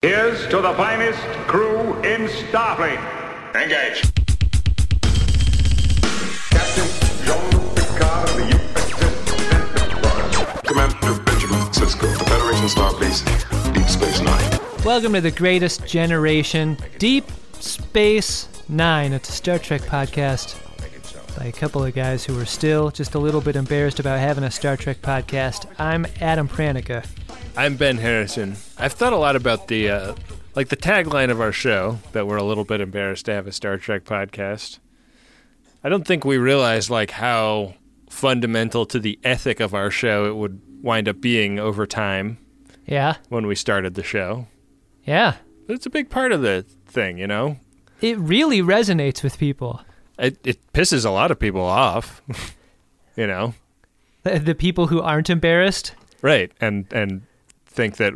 Here's to the finest crew in Starfleet. Engage. Captain Jean-Luc Picard of the USS Enterprise. Commander Benjamin Sisko, the Federation Star Base, Deep Space Nine. Welcome to the greatest generation, Deep Space Nine. It's a Star Trek podcast by a couple of guys who are still just a little bit embarrassed about having a Star Trek podcast. I'm Adam Pranica. I'm Ben Harrison. I've thought a lot about the uh, like the tagline of our show that we're a little bit embarrassed to have a Star Trek podcast. I don't think we realized like how fundamental to the ethic of our show it would wind up being over time Yeah, when we started the show. yeah. It's a big part of the thing, you know. It really resonates with people. It it pisses a lot of people off, you know. The, the people who aren't embarrassed. Right, and and think that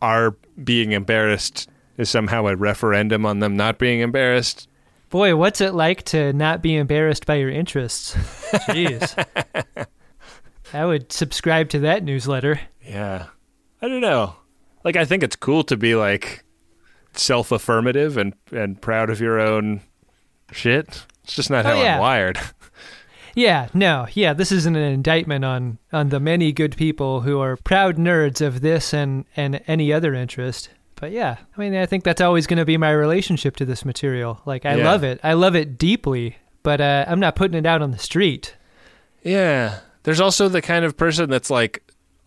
our being embarrassed is somehow a referendum on them not being embarrassed. Boy, what's it like to not be embarrassed by your interests? Jeez. I would subscribe to that newsletter. Yeah. I don't know. Like I think it's cool to be like self-affirmative and and proud of your own shit. It's just not Oh, how yeah. I'm wired. Yeah, no, yeah, this isn't an indictment on on the many good people who are proud nerds of this and and any other interest. But yeah, I mean, I think that's always going to be my relationship to this material. Like, I Yeah. love it. I love it deeply, but uh, I'm not putting it out on the street. Yeah. There's also the kind of person that's like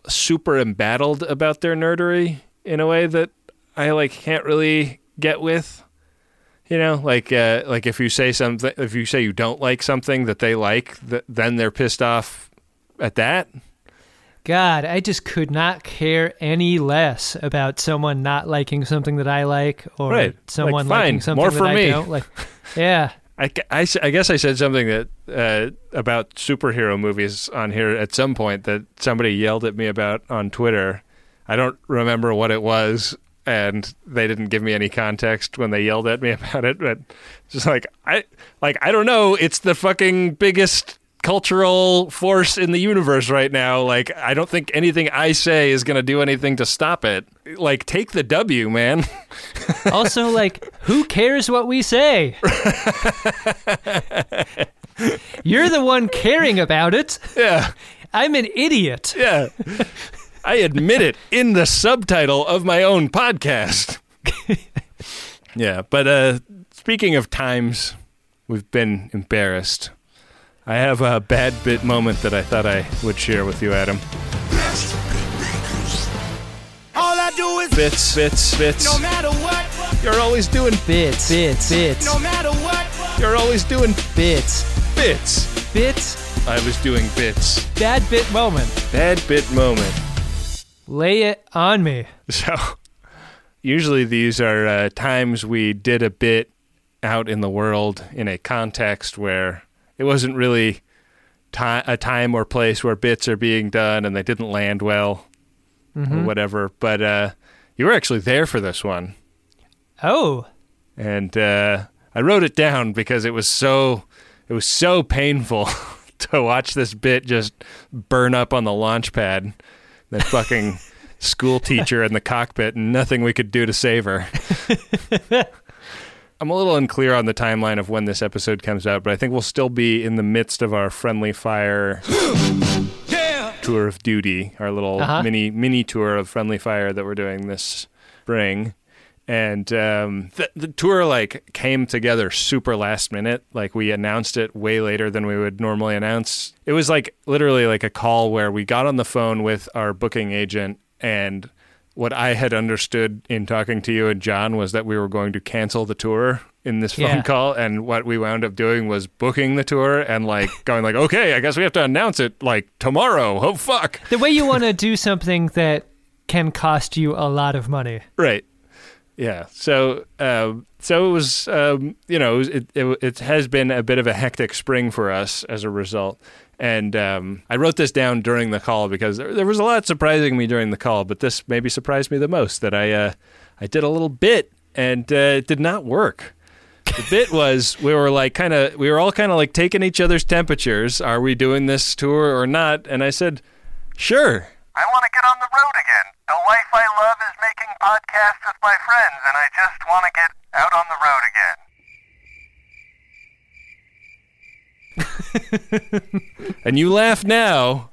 super embattled about their nerdery in a way that I like can't really get with. You know, like uh, like if you say something, if you say you don't like something that they like, th- then they're pissed off at that. God, I just could not care any less about someone not liking something that I like or Right. someone Like, liking something more that for I me. don't like. Yeah. I, I I guess I said something that uh, about superhero movies on here at some point that somebody yelled at me about on Twitter. I don't remember what it was, and they didn't give me any context when they yelled at me about it. But just like I like I don't know. It's the fucking biggest cultural force in the universe right now. Like I don't think anything I say is gonna do anything to stop it. Like take the W, man. Also, like, who cares what we say? You're the one caring about it. yeah. I'm an idiot. Yeah. I admit it in the subtitle of my own podcast. yeah, but uh speaking of times we've been embarrassed. I have a bad bit moment that I thought I would share with you, Adam. All I do is Bits, bits, bits. no matter what, You're always doing Bits, bits, bits, no matter what. you're always doing bits, bits. bits. I was doing bits. Bad bit moment. Bad bit moment. Lay it on me. So, usually these are uh, times we did a bit out in the world in a context where it wasn't really ti- a time or place where bits are being done and they didn't land well or whatever. But uh, you were actually there for this one. Oh, And uh, I wrote it down because it was so it was so painful to watch this bit just burn up on the launch pad. That fucking school teacher in the cockpit and nothing we could do to save her. I'm a little unclear on the timeline of when this episode comes out, but I think we'll still be in the midst of our friendly fire Yeah. tour of duty, our little Uh-huh. mini mini tour of friendly fire that we're doing this spring. And um, the, the tour like came together super last minute. Like we announced it way later than we would normally announce. It was like literally like a call where we got on the phone with our booking agent and what I had understood in talking to you and John was that we were going to cancel the tour in this phone Yeah. call and what we wound up doing was booking the tour and like going like okay I guess we have to announce it like tomorrow oh fuck the way you want to do something that can cost you a lot of money. right yeah so um so it was um you know it, it it has been a bit of a hectic spring for us as a result and um, I wrote this down during the call because there, there was a lot surprising me during the call, but this maybe surprised me the most that I uh, I did a little bit and uh, it did not work. The bit was we were like kind of we were all kind of like taking each other's temperatures. Are we doing this tour or not? And I said, sure. I want to get on the road again. The life I love is making podcasts with my friends, and I just want to get out on the road again. And you laugh now,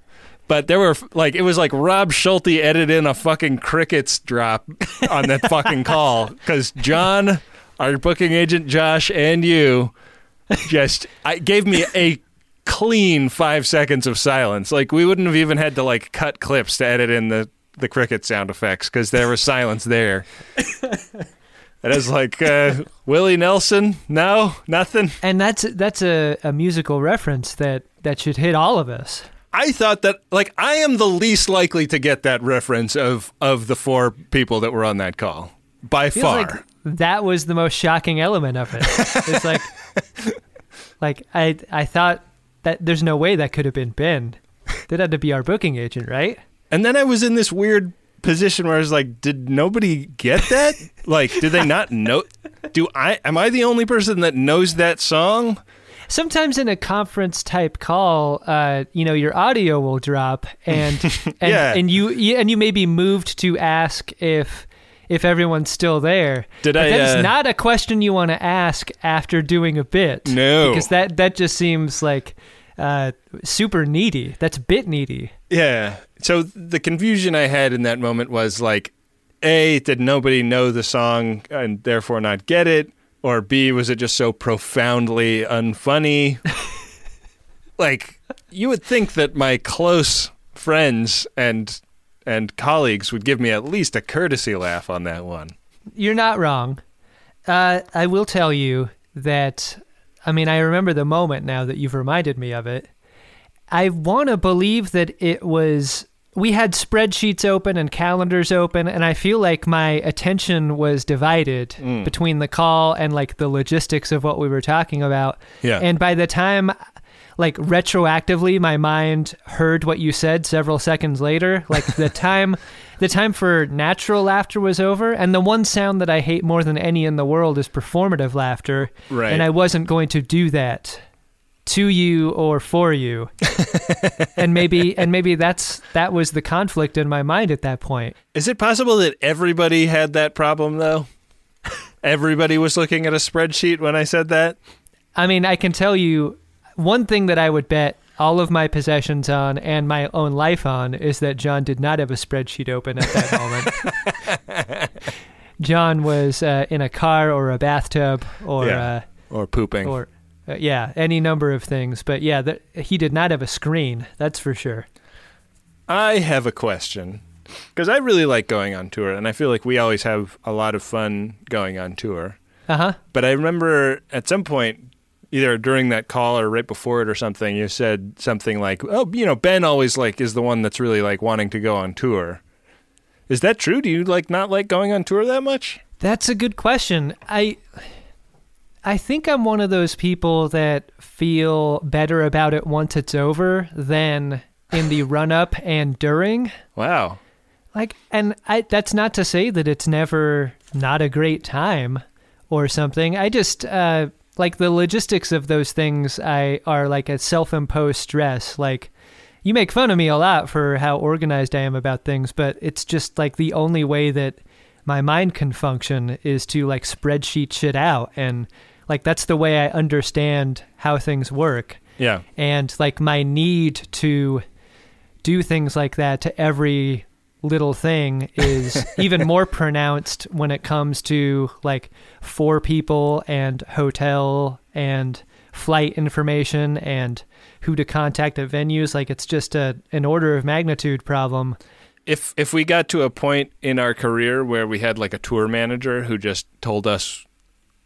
but there were like it was like Rob Schulte edited in a fucking crickets drop on that fucking call because John, our booking agent Josh, and you just I gave me a clean five seconds of silence. Like we wouldn't have even had to like cut clips to edit in the the cricket sound effects because there was silence there. It is like uh, Willie Nelson. No, nothing. And that's that's a, a musical reference that that should hit all of us. I thought that like I am the least likely to get that reference of of the four people that were on that call by Feels far. like that was the most shocking element of it. It's like like I I thought that there's no way that could have been Ben. That had to be our booking agent, right? And then I was in this weird position where I was like, did nobody get that? like, did they not know? Do I am I the only person that knows that song? Sometimes in a conference type call, uh, you know, your audio will drop, and and, Yeah. and you and you may be moved to ask if if everyone's still there. Did but I, That is uh, not a question you want to ask after doing a bit. No. because that that just seems like uh, super needy. That's bit needy. Yeah. So the confusion I had in that moment was like, A, did nobody know the song and therefore not get it? Or B, was it just so profoundly unfunny? like, you would think that my close friends and and colleagues would give me at least a courtesy laugh on that one. You're not wrong. Uh, I will tell you that. I mean, I remember the moment now that you've reminded me of it. I want to believe that it was. We had spreadsheets open and calendars open, and I feel like my attention was divided mm. between the call and like the logistics of what we were talking about. Yeah. And by the time, like retroactively, my mind heard what you said several seconds later. Like the time, the time for natural laughter was over, and the one sound that I hate more than any in the world is performative laughter. Right. And I wasn't going to do that to you or for you. and maybe and maybe that's that was the conflict in my mind at that point. Is it possible that everybody had that problem, though? Everybody was looking at a spreadsheet when I said that? I mean, I can tell you one thing that I would bet all of my possessions on and my own life on is that John did not have a spreadsheet open at that moment. John was uh, in a car or a bathtub or Yeah. Or pooping. uh, or uh, yeah, any number of things. But yeah, th- he did not have a screen. That's for sure. I have a question because I really like going on tour, and I feel like we always have a lot of fun going on tour. Uh huh. But I remember at some point, either during that call or right before it or something, you said something like, "Oh, you know, Ben always like is the one that's really like wanting to go on tour." Is that true? Do you like not like going on tour that much? That's a good question. I I think I'm one of those people that feel better about it once it's over than in the run up and during. Wow. Like and I that's not to say that it's never not a great time or something. I just uh like the logistics of those things I are like a self-imposed stress like you make fun of me a lot for how organized I am about things, but it's just like the only way that my mind can function is to like spreadsheet shit out and like that's the way I understand how things work. Yeah. And like my need to do things like that to every little thing is even more pronounced when it comes to like four people and hotel and flight information and who to contact at venues like it's just a an order of magnitude problem If if we got to a point in our career where we had like a tour manager who just told us,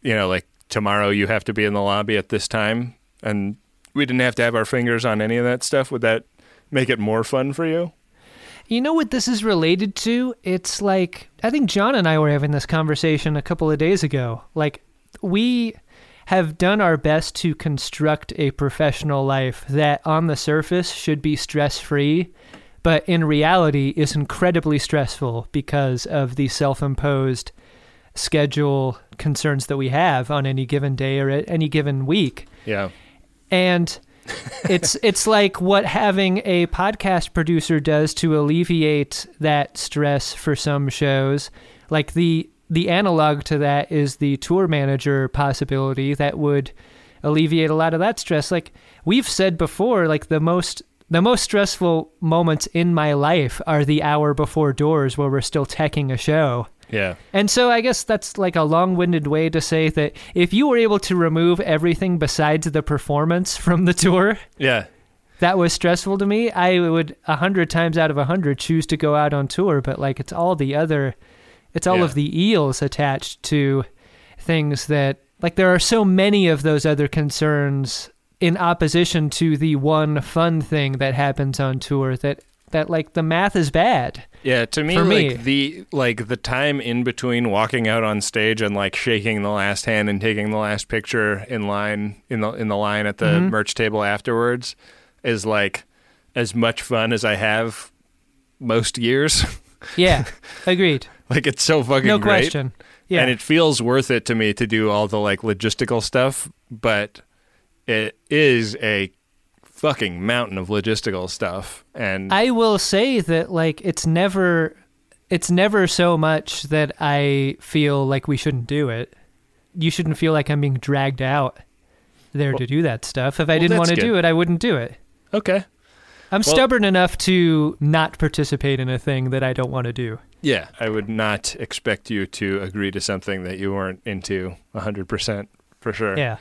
you know, like tomorrow you have to be in the lobby at this time, and we didn't have to have our fingers on any of that stuff, would that make it more fun for you? You know what this is related to? It's like I think John and I were having this conversation a couple of days ago. Like we have done our best to construct a professional life that on the surface should be stress-free, but in reality is incredibly stressful because of the self-imposed schedule concerns that we have on any given day or at any given week. Yeah. And it's it's like what having a podcast producer does to alleviate that stress for some shows. Like the the analog to that is the tour manager possibility that would alleviate a lot of that stress. Like we've said before, like the most the most stressful moments in my life are the hour before doors where we're still teching a show. Yeah. And so I guess that's like a long-winded way to say that if you were able to remove everything besides the performance from the tour Yeah. that was stressful to me, I would a hundred times out of a hundred choose to go out on tour. But like it's all the other, it's all Yeah. of the eels attached to things that like there are so many of those other concerns in opposition to the one fun thing that happens on tour that that like the math is bad. Yeah, to me, For me. like the like the time in between walking out on stage and like shaking the last hand and taking the last picture in line in the in the line at the Mm-hmm. merch table afterwards is like as much fun as I have most years. Yeah, agreed. like it's so fucking No great. question. Yeah. And it feels worth it to me to do all the like logistical stuff, but it is a fucking mountain of logistical stuff. And I will say that like it's never it's never so much that I feel like we shouldn't do it. You shouldn't feel like I'm being dragged out there to do that stuff. If I well, didn't want to do it, I wouldn't do it. okay. I'm Well- stubborn enough to not participate in a thing that I don't want to do. Yeah, I would not expect you to agree to something that you weren't into 100% for sure. Yeah.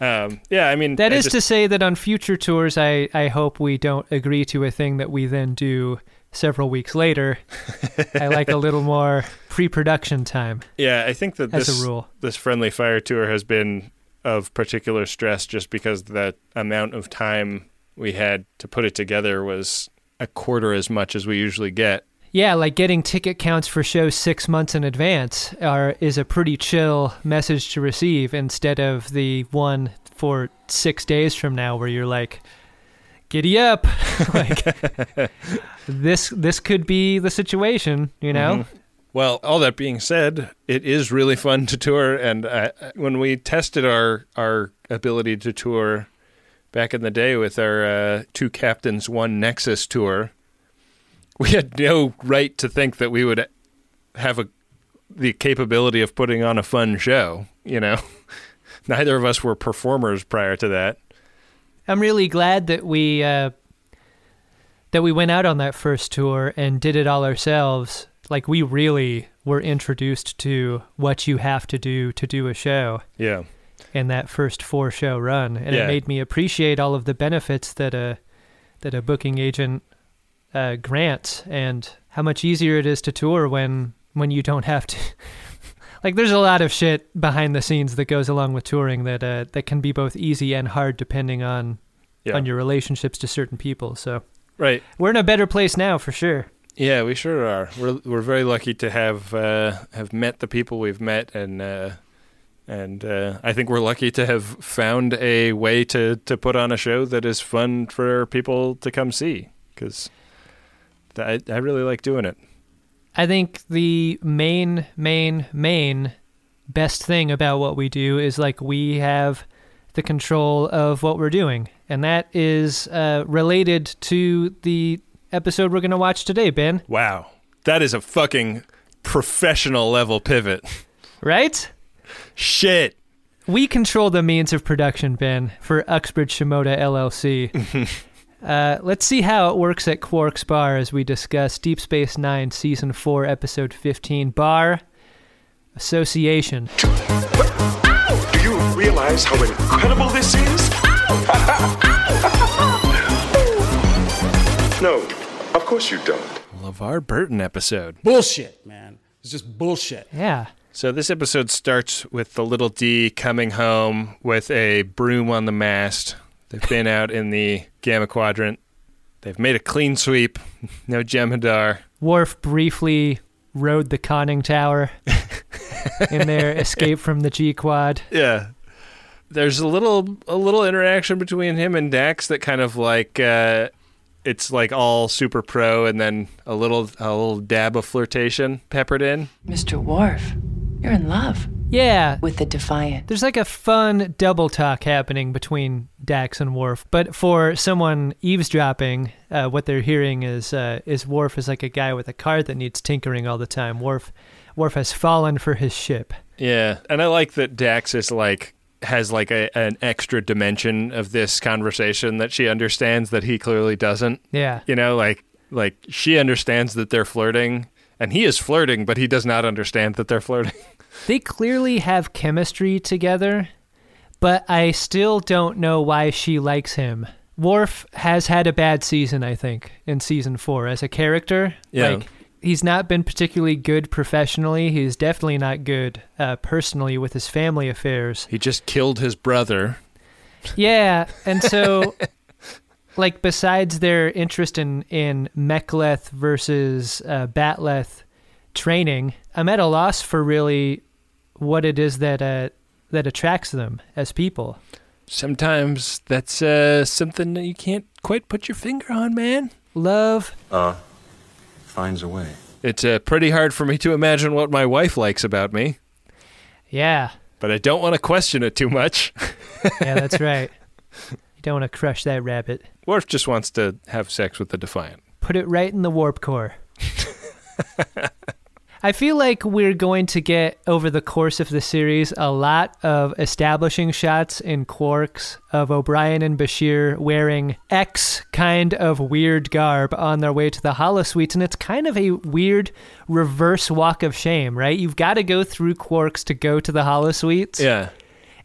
Um, yeah, I mean, That I is just- to say that on future tours I I hope we don't agree to a thing that we then do several weeks later. I like a little more pre-production time. Yeah, I think that as a this rule. this friendly fire tour has been of particular stress just because the amount of time we had to put it together was a quarter as much as we usually get. Yeah, like getting ticket counts for shows six months in advance are is a pretty chill message to receive instead of the one for six days from now where you're like, "Giddy up!" like this this could be the situation, you know? Well, all that being said, it is really fun to tour, and uh, when we tested our our ability to tour back in the day with our uh, two captains, one Nexus tour, we had no right to think that we would have a the capability of putting on a fun show. You know, neither of us were performers prior to that. I'm really glad that we uh, that we went out on that first tour and did it all ourselves. Like we really were introduced to what you have to do to do a show. Yeah, in that first four show run, and Yeah. it made me appreciate all of the benefits that a that a booking agent uh, grants, and how much easier it is to tour when when you don't have to. like, there's a lot of shit behind the scenes that goes along with touring that uh, that can be both easy and hard depending on yeah, on your relationships to certain people. So right. we're in a better place now for sure. Yeah, we sure are. We're we're very lucky to have uh, have met the people we've met, and uh, and uh, I think we're lucky to have found a way to to put on a show that is fun for people to come see. Because I I really like doing it. I think the main, main, main best thing about what we do is like we have the control of what we're doing. And that is uh, related to the episode we're going to watch today, Ben. Wow, that is a fucking professional level pivot. Right? Shit. We control the means of production, Ben, for Uxbridge Shimoda LLC. uh, let's see how it works at Quark's Bar as we discuss Deep Space Nine, Season 4, Episode 15 Bar Association. Do you realize how incredible this is? no, of course you don't. LeVar Burton episode. Bullshit, man. It's just bullshit. Yeah. So this episode starts with the little D coming home with a broom on the mast. They've been out in the Gamma Quadrant. They've made a clean sweep. No Jem'Hadar. Worf briefly rode the conning tower in their escape from the G Quad. Yeah. There's a little a little interaction between him and Dax that kind of like uh, it's like all super pro and then a little a little dab of flirtation peppered in. Mr. Worf, you're in love. Yeah, with the Defiant. There's like a fun double talk happening between Dax and Worf, but for someone eavesdropping, uh, what they're hearing is uh, is Worf is like a guy with a car that needs tinkering all the time. Worf, Worf has fallen for his ship. Yeah, and I like that Dax is like has like a, an extra dimension of this conversation that she understands that he clearly doesn't. Yeah, You know, like like she understands that they're flirting, and he is flirting, but he does not understand that they're flirting. they clearly have chemistry together, but I still don't know why she likes him. Worf has had a bad season, I think, in season four as a character. Yeah. Like he's not been particularly good professionally. He's definitely not good uh, personally with his family affairs. He just killed his brother. Yeah, and so like besides their interest in in Mek'leth versus uh, Bat'leth training, I'm at a loss for really what it is that uh, that attracts them as people. Sometimes that's uh, something that you can't quite put your finger on, man. Love, Uh, finds a way. It's uh, pretty hard for me to imagine what my wife likes about me, yeah, but I don't want to question it too much. yeah, that's right. You don't want to crush that rabbit. Worf just wants to have sex with the Defiant. Put it right in the warp core. I feel like we're going to get over the course of the series a lot of establishing shots in Quark's of O'Brien and Bashir wearing X kind of weird garb on their way to the holosuites, and it's kind of a weird reverse walk of shame, right? You've got to go through Quark's to go to the holosuites. Yeah.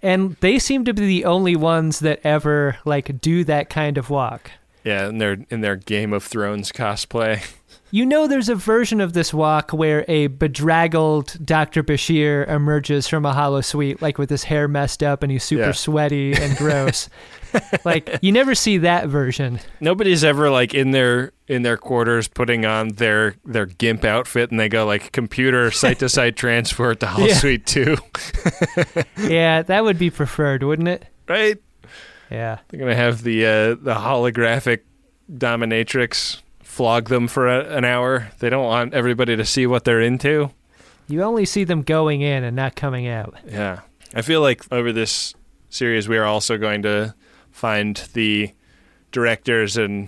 And they seem to be the only ones that ever like do that kind of walk. Yeah, in their in their Game of Thrones cosplay. You know, there's a version of this walk where a bedraggled Dr. Bashir emerges from a holosuite, like with his hair messed up and he's super Yeah. sweaty and gross. like, you never see that version. Nobody's ever like in their in their quarters putting on their their gimp outfit and they go like computer site to site transfer to Hall Yeah. Suite 2. Yeah, that would be preferred, wouldn't it? right? Yeah. They're going to have the uh, the holographic dominatrix flog them for a, an hour. They don't want everybody to see what they're into. You only see them going in and not coming out. Yeah. I feel like over this series, we are also going to find the directors and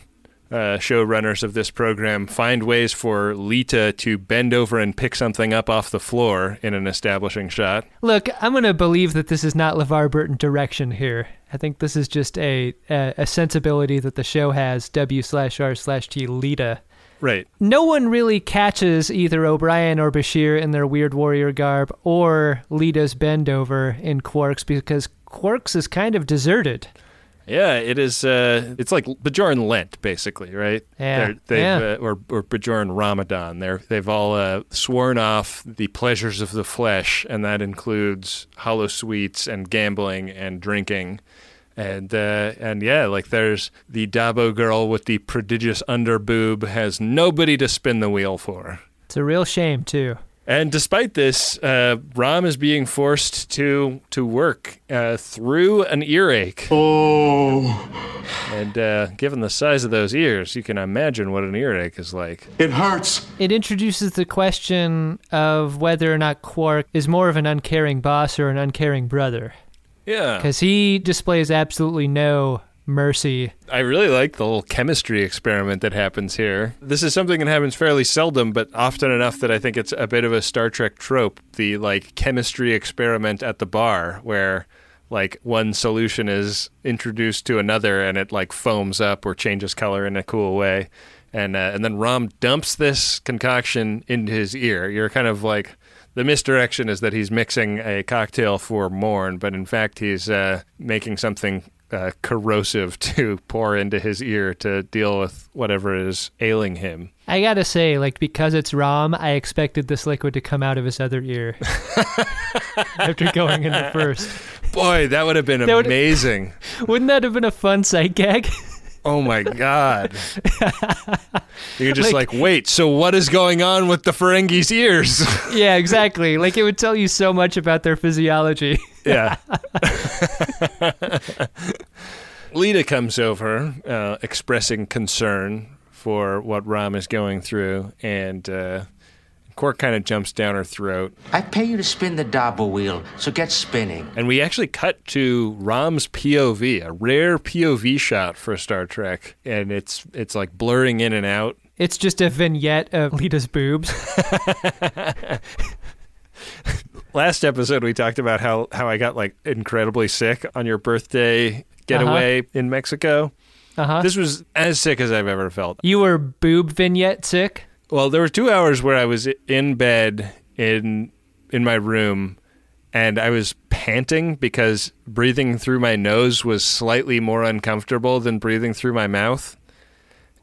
uh, showrunners of this program find ways for Leeta to bend over and pick something up off the floor in an establishing shot. Look, I'm going to believe that this is not LeVar Burton direction here. I think this is just a, a, a sensibility that the show has, W slash R slash T Leeta. Right. no one really catches either O'Brien or Bashir in their weird warrior garb or Leeta's bend over in Quark's because Quark's is kind of deserted. Yeah, it is. Uh, it's like Bajoran Lent, basically, right? Yeah, yeah. Uh, or or Bajoran Ramadan. They're they've all uh, sworn off the pleasures of the flesh, and that includes holosuites and gambling and drinking. And uh, and yeah, like there's the Dabo girl with the prodigious underboob has nobody to spin the wheel for. It's a real shame, too. And despite this, uh, Rom is being forced to to work uh, through an earache. Oh, And uh, given the size of those ears, you can imagine what an earache is like. it hurts. It introduces the question of whether or not Quark is more of an uncaring boss or an uncaring brother. Yeah. Because he displays absolutely no mercy. I really like the little chemistry experiment that happens here. This is something that happens fairly seldom, but often enough that I think it's a bit of a Star Trek trope the like chemistry experiment at the bar where like one solution is introduced to another and it like foams up or changes color in a cool way. And uh, and then Rom dumps this concoction into his ear. You're kind of like the misdirection is that he's mixing a cocktail for Morn, but in fact he's uh, making something uh, corrosive to pour into his ear to deal with whatever is ailing him. I gotta say, like, because it's Rom, I expected this liquid to come out of his other ear after going in the first. Boy, that would have been That would- amazing. Wouldn't that have been a fun sight gag? Oh my god. You're just Like- like, wait, so what is going on with the Ferengi's ears? yeah, exactly. Like, it would tell you so much about their physiology. yeah. Leeta comes over, uh, expressing concern for what Rom is going through, and uh, Quark kind of jumps down her throat. I pay you to spin the Dabo wheel, so get spinning. And we actually cut to Rom's POV, a rare POV shot for Star Trek, and it's it's like blurring in and out. It's just a vignette of Leeta's boobs. Last episode we talked about how how I got like incredibly sick on your birthday getaway in Mexico. Uh-huh. This was as sick as I've ever felt. You were boob vignette sick? Well, there were 2 hours where I was in bed in in my room and I was panting because breathing through my nose was slightly more uncomfortable than breathing through my mouth.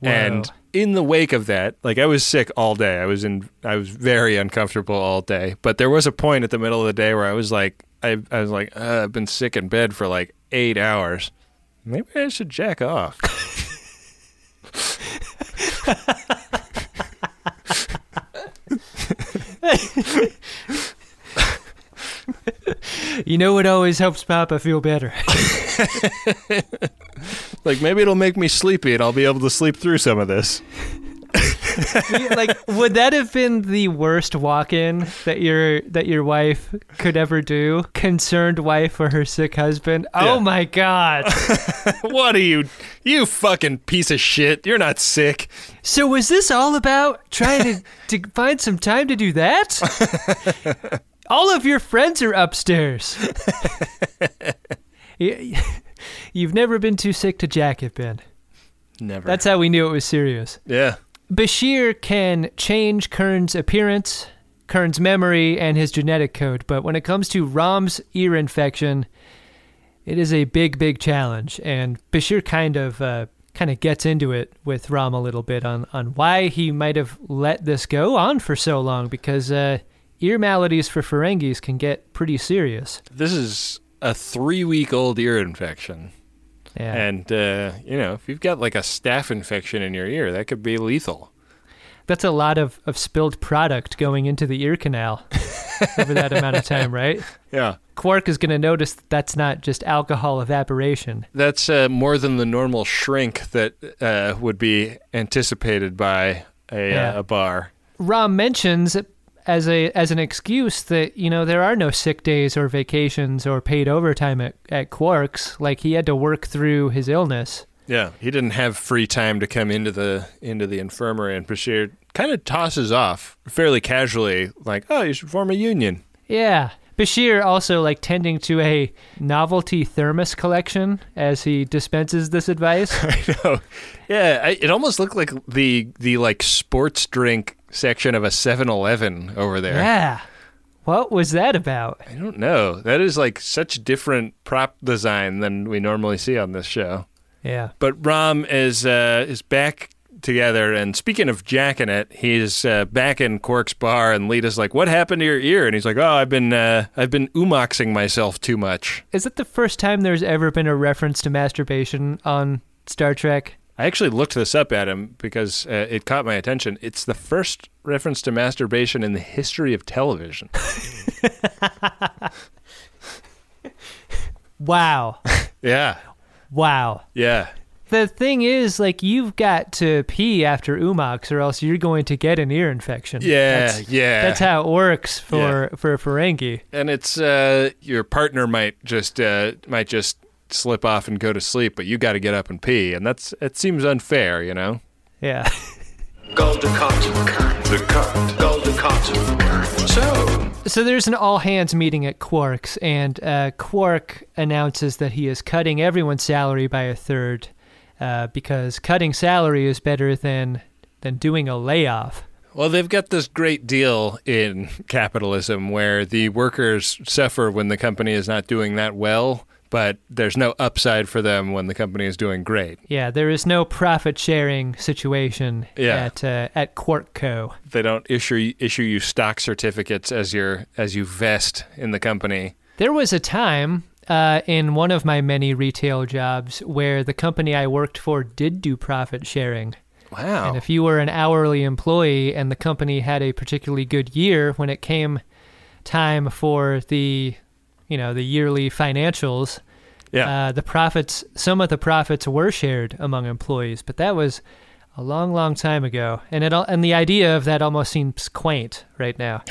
And in the wake of that, like I was sick all day. I was in I was very uncomfortable all day. But there was a point at the middle of the day where I was like I I was like, uh, I've been sick in bed for like 8 hours. Maybe I should jack off. You know what always helps Papa feel better? like maybe it'll make me sleepy and I'll be able to sleep through some of this. Like would that have been the worst walk-in that your that your wife could ever do? Concerned wife for her sick husband? Oh Yeah. my god. what are you you fucking piece of shit. You're not sick. So was this all about trying to, to find some time to do that? all of your friends are upstairs. You- You've never been too sick to jack it, Ben. Never. That's how we knew it was serious. yeah. Bashir can change Kern's appearance, Kern's memory, and his genetic code, but when it comes to Rom's ear infection, it is a big, big challenge. And Bashir kind of uh, kind of gets into it with Rom a little bit on on why he might have let this go on for so long, because uh, ear maladies for Ferengis can get pretty serious. This is a 3-week-old ear infection. Yeah. And uh, you know, if you've got like a staph infection in your ear, that could be lethal. That's a lot of, of spilled product going into the ear canal over that amount of time, right? Yeah. Quark is going to notice that that's not just alcohol evaporation. That's uh, more than the normal shrink that uh, would be anticipated by a, Yeah. uh, a bar. Rom mentions as a as an excuse that you know there are no sick days or vacations or paid overtime at, at Quark's. Like he had to work through his illness. Yeah, he didn't have free time to come into the into the infirmary, and Bashir kind of tosses off fairly casually, like, "Oh, you should form a union." Yeah. Bashir also like tending to a novelty thermos collection as he dispenses this advice. I know. Yeah, I, it almost looked like the the like sports drink section of a 7-Eleven over there. yeah. What was that about? I don't know. That is like such different prop design than we normally see on this show. Yeah. But Rom is uh, is back together, and speaking of jacking it, he's uh, back in Quark's bar, and Leeta's like, "What happened to your ear?" And he's like, "Oh, I've been uh, I've been oo-moxing myself too much." Is it the first time there's ever been a reference to masturbation on Star Trek? I actually looked this up him because uh, it caught my attention. It's the first reference to masturbation in the history of television. Wow. yeah, Wow. yeah, The thing is, like, you've got to pee after Oo-mox, or else you're going to get an ear infection. yeah, That's, yeah. that's how it works for for a Ferengi. and it's uh, your partner might just uh, might just slip off and go to sleep, but you got to get up and pee, and that's it seems unfair, you know. Yeah. Golden Cotton. The cut. Golden Cotton. So, So there's an all hands meeting at Quark's, and uh, Quark announces that he is cutting everyone's salary by a third, uh, because cutting salary is better than than doing a layoff. Well, they've got this great deal in capitalism where the workers suffer when the company is not doing that well, but there's no upside for them when the company is doing great. Yeah, there is no profit sharing situation Yeah. at uh, at Quark Co. They don't issue issue you stock certificates as your as you vest in the company. There was a time uh, in one of my many retail jobs where the company I worked for did do profit sharing. Wow. And if you were an hourly employee and the company had a particularly good year when it came time for the, you know, the yearly financials, yeah. uh, the profits, some of the profits were shared among employees, but that was a long, long time ago, and it all, and the idea of that almost seems quaint right now.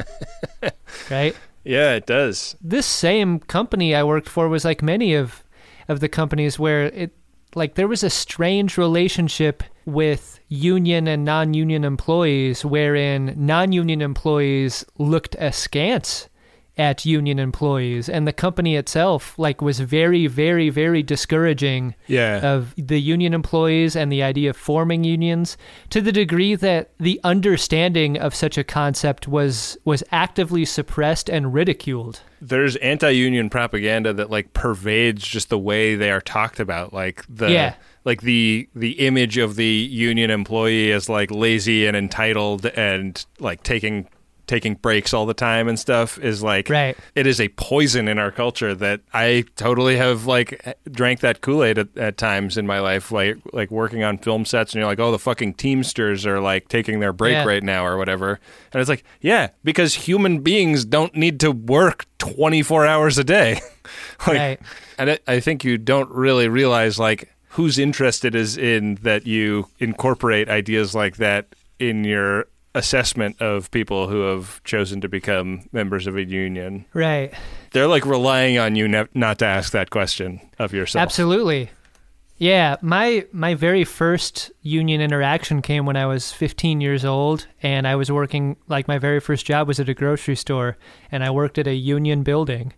right? Yeah, it does. This same company I worked for was like many of of the companies where it like there was a strange relationship with union and non-union employees wherein non-union employees looked askance at union employees and the company itself like was very very very discouraging Yeah. of the union employees and the idea of forming unions to the degree that the understanding of such a concept was was actively suppressed and ridiculed There's anti-union propaganda that like pervades just the way they are talked about. Like the Yeah. like the the image of the union employee as like lazy and entitled and like taking taking breaks all the time and stuff is like Right. it is a poison in our culture that I totally have like drank that Kool-Aid at, at times in my life like like working on film sets and you're like oh the fucking teamsters are like taking their break Yeah. right now or whatever and it's like yeah because human beings don't need to work 24 hours a day like Right. and I, I think you don't really realize like who's interested is in that you incorporate ideas like that in your assessment of people who have chosen to become members of a union right they're like relying on you ne- not to ask that question of yourself. Absolutely. Yeah, my my very first union interaction came when I was 15 years old and I was working like my very first job was at a grocery store and I worked at a union building.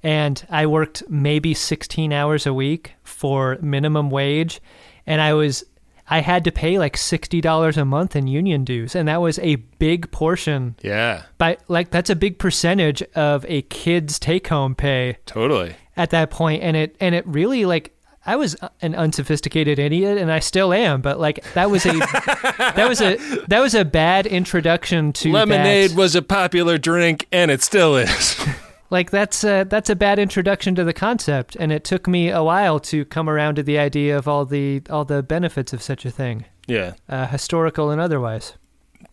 And I worked maybe 16 hours a week for minimum wage and I was I had to pay like $60 a month in union dues and that was a big portion Yeah, but like that's a big percentage of a kid's take home pay totally. at that point and it and it really like I was an unsophisticated idiot and I still am but like that was a that was a that was a bad introduction to Lemonade that. was a popular drink, and it still is. like that's a, that's a bad introduction to the concept and it took me a while to come around to the idea of all the all the benefits of such a thing yeah. uh, historical and otherwise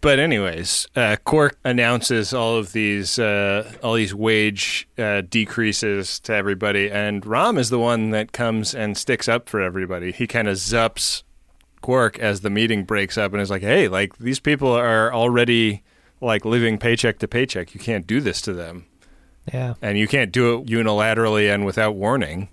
But anyways, uh, Quark announces all of these uh, all these wage uh, decreases to everybody, and Rom is the one that comes and sticks up for everybody. He kind of zups Quark as the meeting breaks up, and is like, "Hey, like these people are already like living paycheck to paycheck. You can't do this to them." Yeah and you can't do it unilaterally and without warning.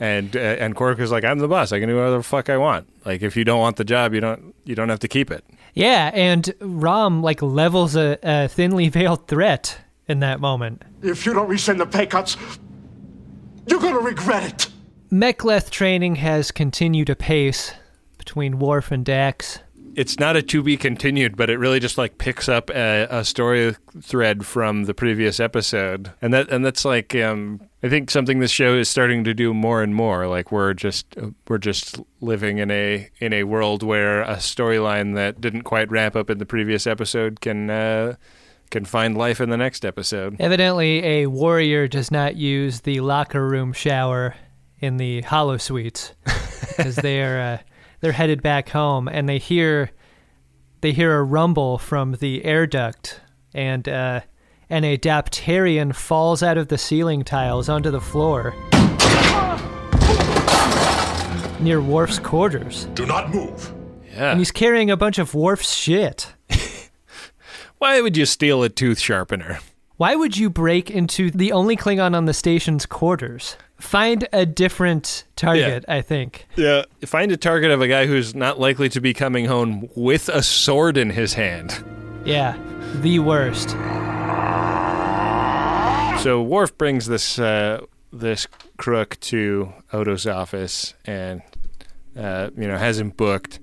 And uh, and Quark is like, I'm the boss. I can do whatever the fuck I want. Like, if you don't want the job, you don't you don't have to keep it. yeah and Rom like levels a, a thinly veiled threat in that moment If you don't rescind the pay cuts, you're gonna regret it. Mek'leth training has continued apace between Worf and Dax. It's not a to be continued, but it really just like picks up a, a story thread from the previous episode, and that and that's like um, I think something this show is starting to do more and more. Like we're just we're just living in a in a world where a storyline that didn't quite wrap up in the previous episode can uh, can find life in the next episode. Evidently, a warrior does not use the locker room shower in the holosuites because they're uh, they're headed back home and they hear they hear a rumble from the air duct and uh, and a Daptarian falls out of the ceiling tiles onto the floor near Worf's quarters. Do not move. Yeah. And he's carrying a bunch of Worf's shit. Why would you steal a tooth sharpener? Why would you break into the only Klingon on the station's quarters? Find a different target, I think. Yeah. Find a target of a guy who's not likely to be coming home with a sword in his hand. Yeah, the worst. So Worf brings this uh, this crook to Odo's office and uh, you know has him booked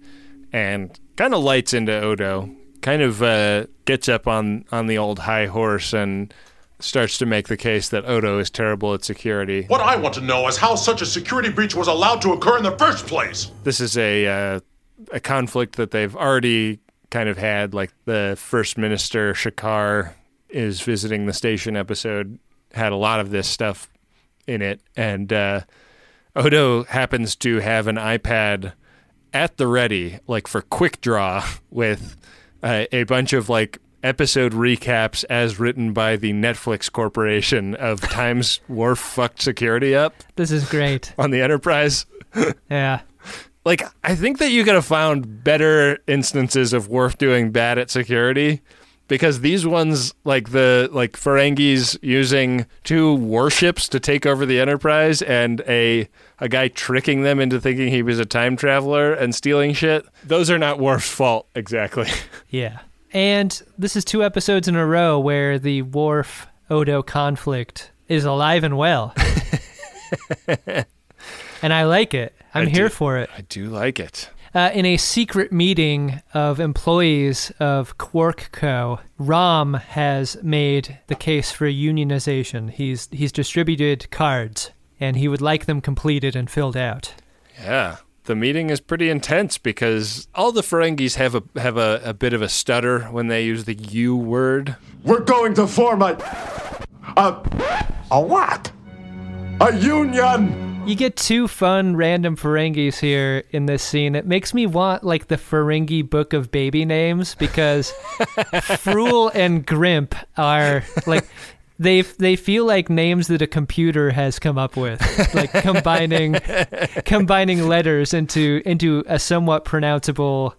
and kind of lights into Odo. Kind of uh, gets up on on the old high horse and starts to make the case that Odo is terrible at security. What I want to know is how such a security breach was allowed to occur in the first place. this is a uh, a conflict that they've already kind of had. Like the first minister Shakar is visiting the station episode had a lot of this stuff in it, and uh, Odo happens to have an iPad at the ready, like for quick draw, with uh, a bunch of like episode recaps as written by the Netflix Corporation of times Worf fucked security up This is great. on the Enterprise. Yeah. Like, I think that you could have found better instances of Worf doing bad at security because these ones, like the like Ferengis using two warships to take over the Enterprise and a a guy tricking them into thinking he was a time traveler and stealing shit. Those are not Worf's fault exactly. Yeah. And this is two episodes in a row where the Worf Odo conflict is alive and well. and I like it. I'm I here do- for it. I do like it. Uh, in a secret meeting of employees of Quark Co., Rom has made the case for unionization. He's he's distributed cards, and he would like them completed and filled out. Yeah. The meeting is pretty intense because all the Ferengis have a have a, a bit of a stutter when they use the U word. We're going to form a. a. a what? A union! You get two fun random Ferengis here in this scene. It makes me want like the Ferengi book of baby names because Frool and Grimp are like they they feel like names that a computer has come up with, like combining combining letters into into a somewhat pronounceable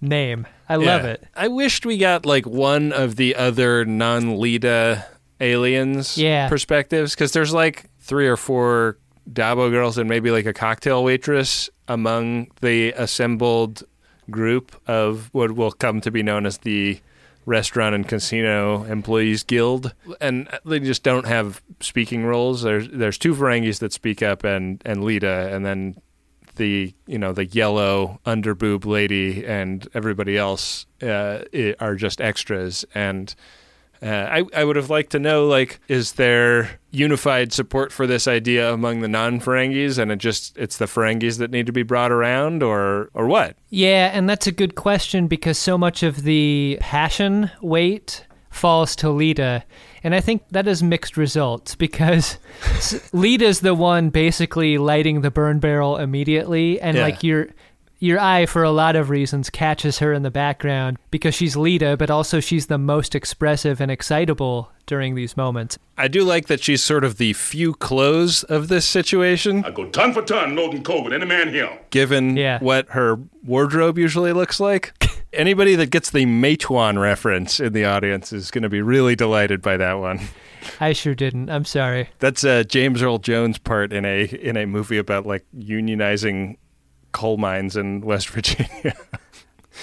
name. I love Yeah. it. I wished we got like one of the other non-Leeta aliens Yeah. perspectives because there's like three or four Dabo girls and maybe like a cocktail waitress among the assembled group of what will come to be known as the Restaurant and Casino Employees Guild, and they just don't have speaking roles. There's there's two Ferengis that speak up and and Leeta, and then the you know the yellow underboob lady and everybody else uh, are just extras and uh, I, I would have liked to know like is there unified support for this idea among the non-Ferengis and it just it's the Ferengis that need to be brought around or or what Yeah, and that's a good question because so much of the passion weight falls to Leeta. And I think that is mixed results because Leeta's the one basically lighting the burn barrel immediately and Yeah. like your your eye for a lot of reasons catches her in the background because she's Leeta, but also she's the most expressive and excitable during these moments. I do like that she's sort of the few clothes of this situation I go ton for ton, loading coal with any man here. given Yeah. what her wardrobe usually looks like. Anybody that gets the Matewan reference in the audience is going to be really delighted by that one. I sure didn't. I'm sorry. That's uh, James Earl Jones' part in a in a movie about like unionizing coal mines in West Virginia.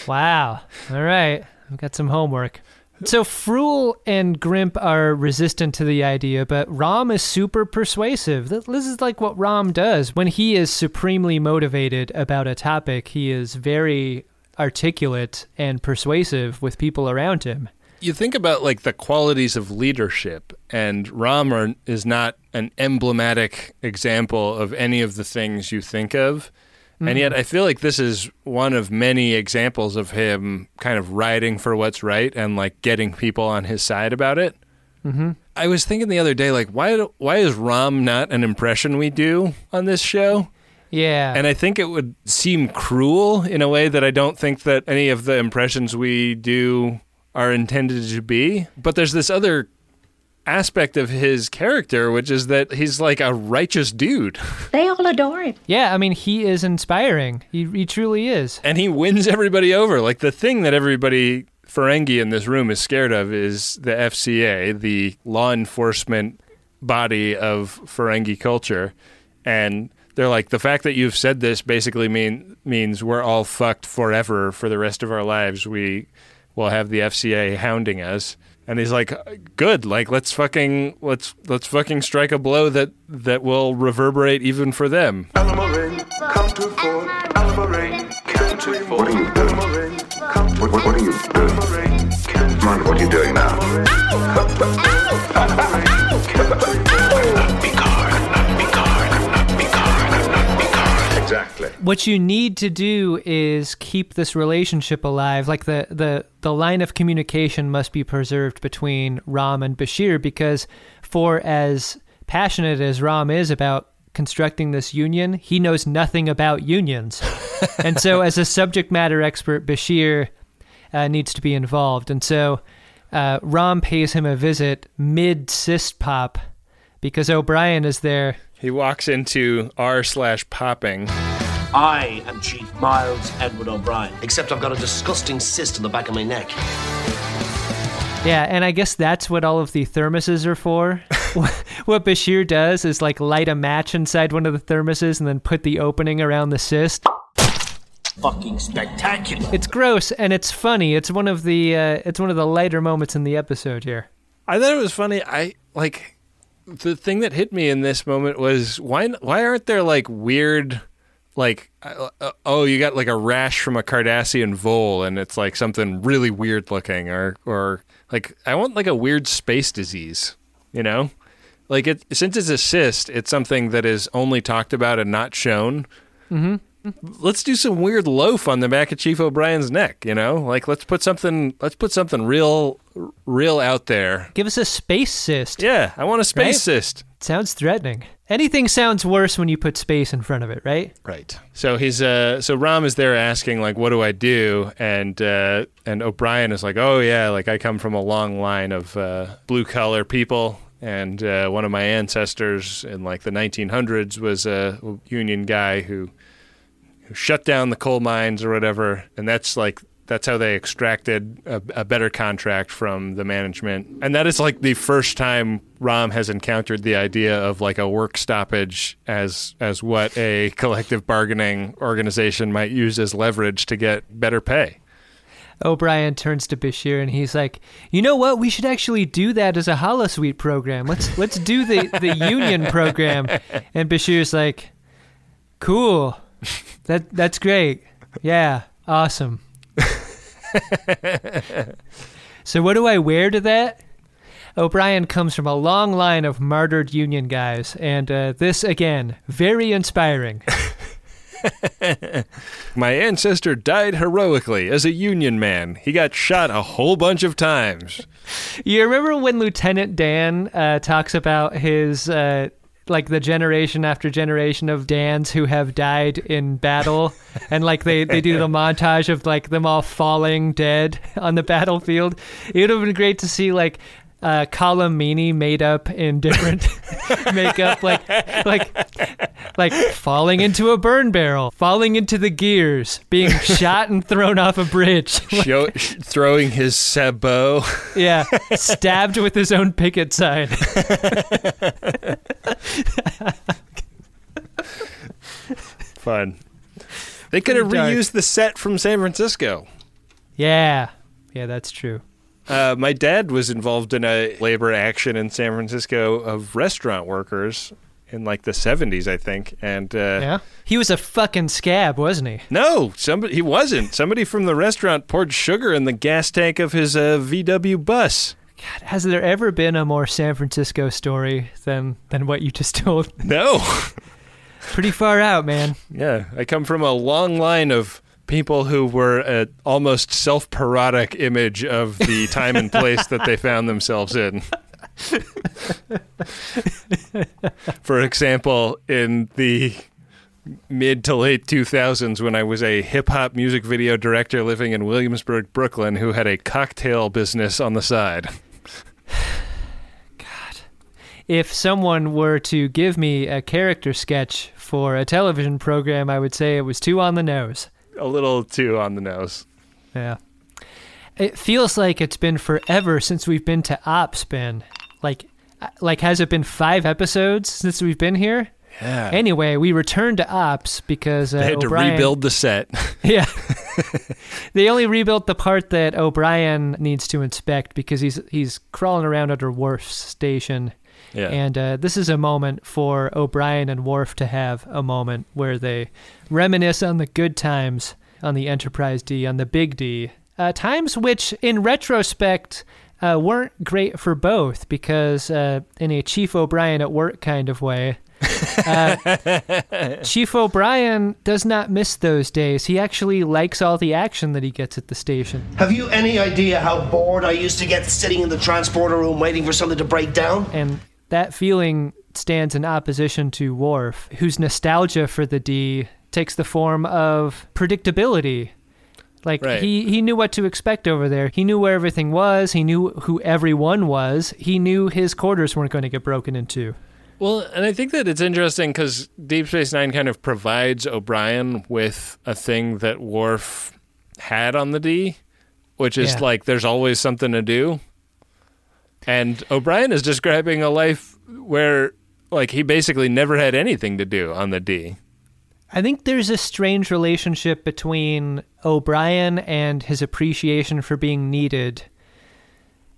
Wow. All right. I've got some homework. So Frool and Grimp are resistant to the idea, but Rom is super persuasive. Th- This is like what Rom does. When he is supremely motivated about a topic, he is very articulate and persuasive with people around him. you think about like the qualities of leadership, and Rom are, is not an emblematic example of any of the things you think of. And yet, I feel like this is one of many examples of him kind of riding for what's right and like getting people on his side about it. Mm-hmm. I was thinking the other day, like, why do- why is Rom not an impression we do on this show? Yeah. And I think it would seem cruel in a way that I don't think that any of the impressions we do are intended to be. But there's this other aspect of his character, which is that he's like a righteous dude. They all adore him. yeah, I mean, he is inspiring. He, he truly is. And he wins everybody over. Like the thing that everybody Ferengi in this room is scared of is the FCA, the law enforcement body of Ferengi culture. And they're like, the fact that you've said this basically mean means we're all fucked forever for the rest of our lives. We will have the FCA hounding us. And he's like, good, like let's fucking let's let's fucking strike a blow that that will reverberate even for them. Alamarin, count to four. Alamarin, count to four. What are you doing? What, what, what are you doing? Mind what you're doing now. What you need to do is keep this relationship alive. Like the, the, the line of communication must be preserved between Rom and Bashir because, for as passionate as Rom is about constructing this union, he knows nothing about unions. and so, as a subject matter expert, Bashir uh, needs to be involved. And so, uh, Rom pays him a visit mid cyst pop because O'Brien is there. He walks into r slash popping. I am Chief Miles Edward O'Brien. Except I've got a disgusting cyst on the back of my neck. Yeah, and I guess that's what all of the thermoses are for. what Bashir does is like light a match inside one of the thermoses and then put the opening around the cyst. Fucking spectacular. It's gross and it's funny. It's one of the uh, it's one of the lighter moments in the episode here. I thought it was funny. I like the thing that hit me in this moment was why why aren't there like weird like uh, uh, oh you got like a rash from a Cardassian vole and it's like something really weird looking or or like I want like a weird space disease, you know? Like it since it's a cyst, it's something that is only talked about and not shown. Mm-hmm. Let's do some weird loaf on the back of Chief O'Brien's neck, you know? Like let's put something let's put something real real out there. Give us a space cyst. Yeah, I want a space Right? cyst. Sounds threatening. Anything sounds worse when you put space in front of it, right? Right. So he's uh so Rom is there asking like what do I do and uh and O'Brien is like oh yeah like I come from a long line of uh blue collar people and uh, one of my ancestors in like the 1900s was a union guy who who shut down the coal mines or whatever and that's like that's how they extracted a, a better contract from the management and that is like the first time Rom has encountered the idea of like a work stoppage as as what a collective bargaining organization might use as leverage to get better pay O'Brien turns to Bashir and he's like, "You know what? We should actually do that as a holosuite program. Let's let's do the the union program." And Bashir's like, "Cool. That that's great. Yeah, awesome." so what do I wear to that? O'Brien comes from a long line of martyred union guys, and uh, this again very inspiring. my ancestor died heroically as a union man he got shot a whole bunch of times You remember when Lieutenant Dan uh, talks about his uh, like the generation after generation of Dans who have died in battle, and like they they do the montage of like them all falling dead on the battlefield. It would have been great to see like. Uh, Colm Meaney made up in different makeup, like like like falling into a burn barrel, falling into the gears, being shot and thrown off a bridge. Show, throwing his sabot Yeah, stabbed with his own picket sign. fun they could have reused the set from san francisco Yeah, yeah, that's true. Uh, my dad was involved in a labor action in San Francisco of restaurant workers in like the 70s, I think. And uh, Yeah, he was a fucking scab, wasn't he? no, somebody he wasn't. Somebody from the restaurant poured sugar in the gas tank of his uh, VW bus. God, has there ever been a more San Francisco story than than what you just told? No. Pretty far out, man. yeah, I come from a long line of people who were an almost self-parodic image of the time and place that they found themselves in. For example, in the mid to late 2000s when I was a hip hop music video director living in Williamsburg, Brooklyn, who had a cocktail business on the side. God. If someone were to give me a character sketch for a television program, I would say it was too on the nose. A little too on the nose. Yeah. It feels like it's been forever since we've been to Opspin. Like, like has it been five episodes since we've been here? Yeah. Anyway, we returned to Ops because uh, They had to rebuild the set. Yeah. they only rebuilt the part that O'Brien needs to inspect because he's he's crawling around under Worf's station. Yeah. And uh, this is a moment for O'Brien and Worf to have a moment where they reminisce on the good times on the Enterprise D, on the Big D. Uh, times which, in retrospect, uh, weren't great for both because, uh, in a Chief O'Brien at work kind of way, uh, Chief O'Brien does not miss those days. He actually likes all the action that he gets at the station. Have you any idea how bored I used to get sitting in the transporter room waiting for something to break down? And that feeling stands in opposition to Worf, whose nostalgia for the D takes the form of predictability. Like Right. he, he knew what to expect over there. He knew where everything was. He knew who everyone was. He knew his quarters weren't going to get broken into. Well, and I think that it's interesting because Deep Space Nine kind of provides O'Brien with a thing that Worf had on the D, which is Yeah. like there's always something to do. And O'Brien is describing a life where, like, he basically never had anything to do on the D. I think there's a strange relationship between O'Brien and his appreciation for being needed.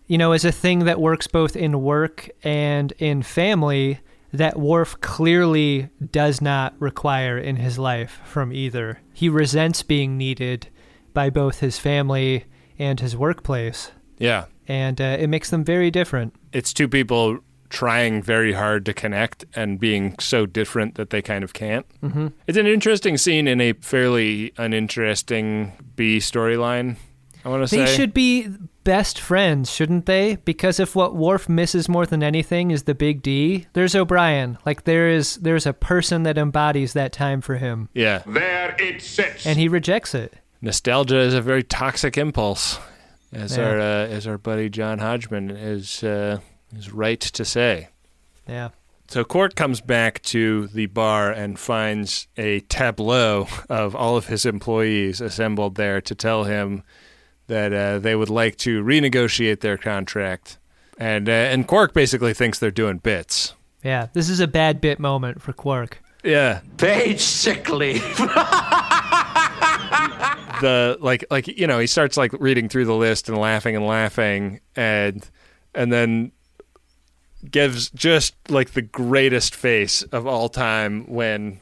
You know, as a thing that works both in work and in family, that Worf clearly does not require in his life from either. He resents being needed by both his family and his workplace, Yeah. And uh, it makes them very different. It's two people trying very hard to connect and being so different that they kind of can't. Mhm. It's an interesting scene in a fairly uninteresting B storyline. I want to say They should be best friends, shouldn't they? Because if what Worf misses more than anything is the big D, there's O'Brien. Like there is there's a person that embodies that time for him. Yeah. There it sits. And he rejects it. Nostalgia is a very toxic impulse, as Yeah. our uh, as our buddy John Hodgman is uh, is right to say. Yeah. So Quark comes back to the bar and finds a tableau of all of his employees assembled there to tell him that uh, they would like to renegotiate their contract, and uh, and Quark basically thinks they're doing bits. Yeah. This is a bad bit moment for Quark. Yeah, Page sick leave. the like like you know he starts like reading through the list and laughing and laughing and and then gives just like the greatest face of all time when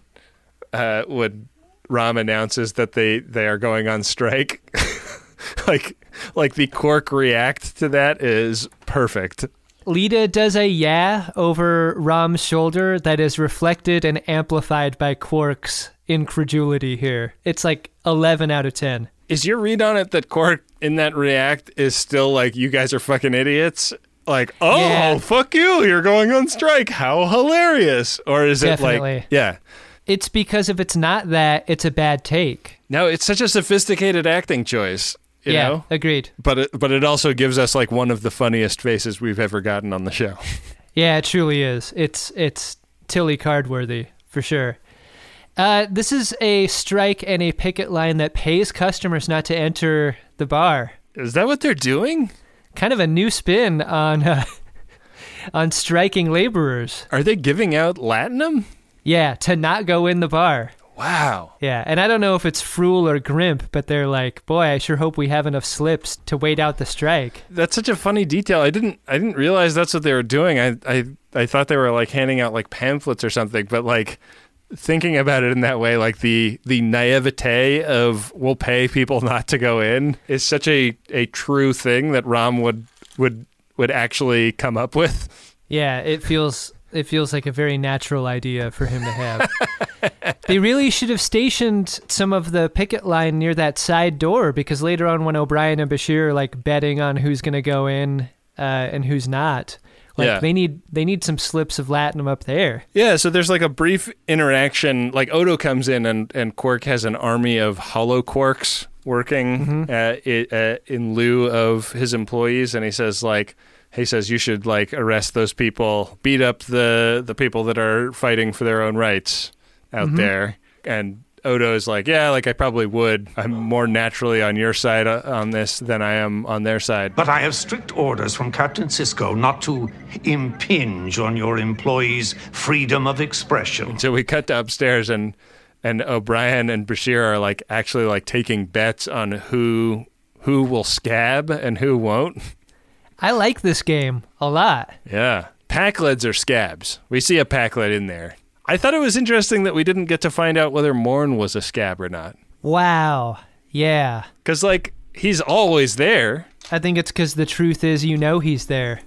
uh when Rom announces that they they are going on strike. Like like the Quark react to that is perfect. Leeta does a yeah over Rom's shoulder that is reflected and amplified by Quark's incredulity here. It's like 11 out of 10. is your read on it that Quark in that react is still like you guys are fucking idiots? Like, oh Yeah. fuck you, you're going on strike. How hilarious. Or is it Definitely. like Yeah. It's because if it's not that, it's a bad take. No, it's such a sophisticated acting choice. You yeah, know? agreed. But it but it also gives us like one of the funniest faces we've ever gotten on the show. Yeah, it truly is. It's it's Tilly Cardworthy for sure. Uh, this is a strike and a picket line that pays customers not to enter the bar. Is that what they're doing? Kind of a new spin on uh, on striking laborers. Are they giving out latinum? Yeah, to not go in the bar. Wow. Yeah, and I don't know if it's Frool or Grimp, but they're like, boy, I sure hope we have enough slips to wait out the strike. That's such a funny detail. I didn't I didn't realize that's what they were doing. I I I thought they were like handing out like pamphlets or something, but like thinking about it in that way, like the the naivete of we'll pay people not to go in is such a a true thing that Rom would would would actually come up with. Yeah, it feels it feels like a very natural idea for him to have. they really should have stationed some of the picket line near that side door because later on when O'Brien and Bashir are like betting on who's going to go in uh, and who's not, like Yeah. they need they need some slips of latinum up there. Yeah, so there's like a brief interaction. Like Odo comes in and, and Quark has an army of hollow quarks working uh, i uh, in lieu of his employees, and he says like he says you should like arrest those people, beat up the the people that are fighting for their own rights out Mhm. there, and. Odo is like, yeah, like I probably would. I'm more naturally on your side uh, on this than I am on their side. But I have strict orders from Captain Sisko not to impinge on your employees' freedom of expression. So we cut to upstairs and and O'Brien and Bashir are like actually like taking bets on who who will scab and who won't. I like this game a lot. Yeah. Pakleds are scabs. We see a Pakled in there. I thought it was interesting that we didn't get to find out whether Morn was a scab or not. Wow. Yeah. Cuz like he's always there. I think it's because the truth is you know he's there.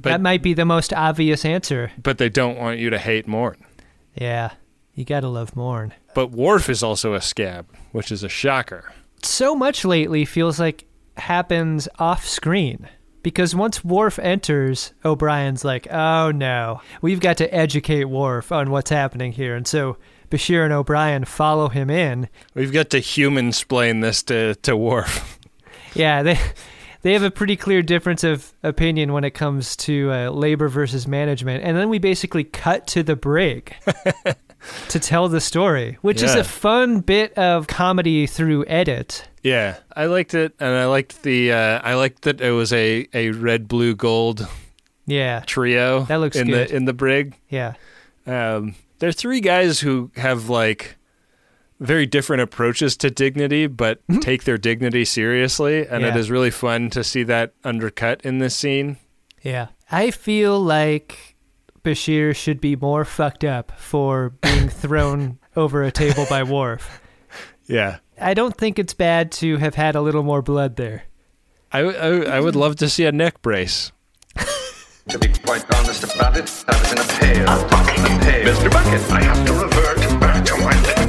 But- that might be the most obvious answer. But they don't want you to hate Morn. Yeah. You gotta love Morn. But Worf is also a scab, which is a shocker. so much lately feels like happens off screen. Because once Worf enters, O'Brien's like, oh no, we've got to educate Worf on what's happening here. And so Bashir and O'Brien follow him in. We've got to human splain this to, to Worf. Yeah, they they have a pretty clear difference of opinion when it comes to uh, labor versus management. And then we basically cut to the brig to tell the story, which is a fun bit of comedy through edit. Yeah, I liked it, and I liked the. Uh, I liked that it was a, a red, blue, gold Yeah. trio. That looks in good. the in the brig. Yeah. Um, they're three guys who have like very different approaches to dignity, but take their dignity seriously, and it Mm-hmm. Yeah. is really fun to see that undercut in this scene. Yeah. I feel like Bashir should be more fucked up for being thrown over a table by Worf. Yeah, I don't think it's bad to have had a little more blood there. I, I, I would love to see a neck brace. To be quite honest about it, I was in a pail. A bucket. A pail. Mr. Bucket, I have to revert back to my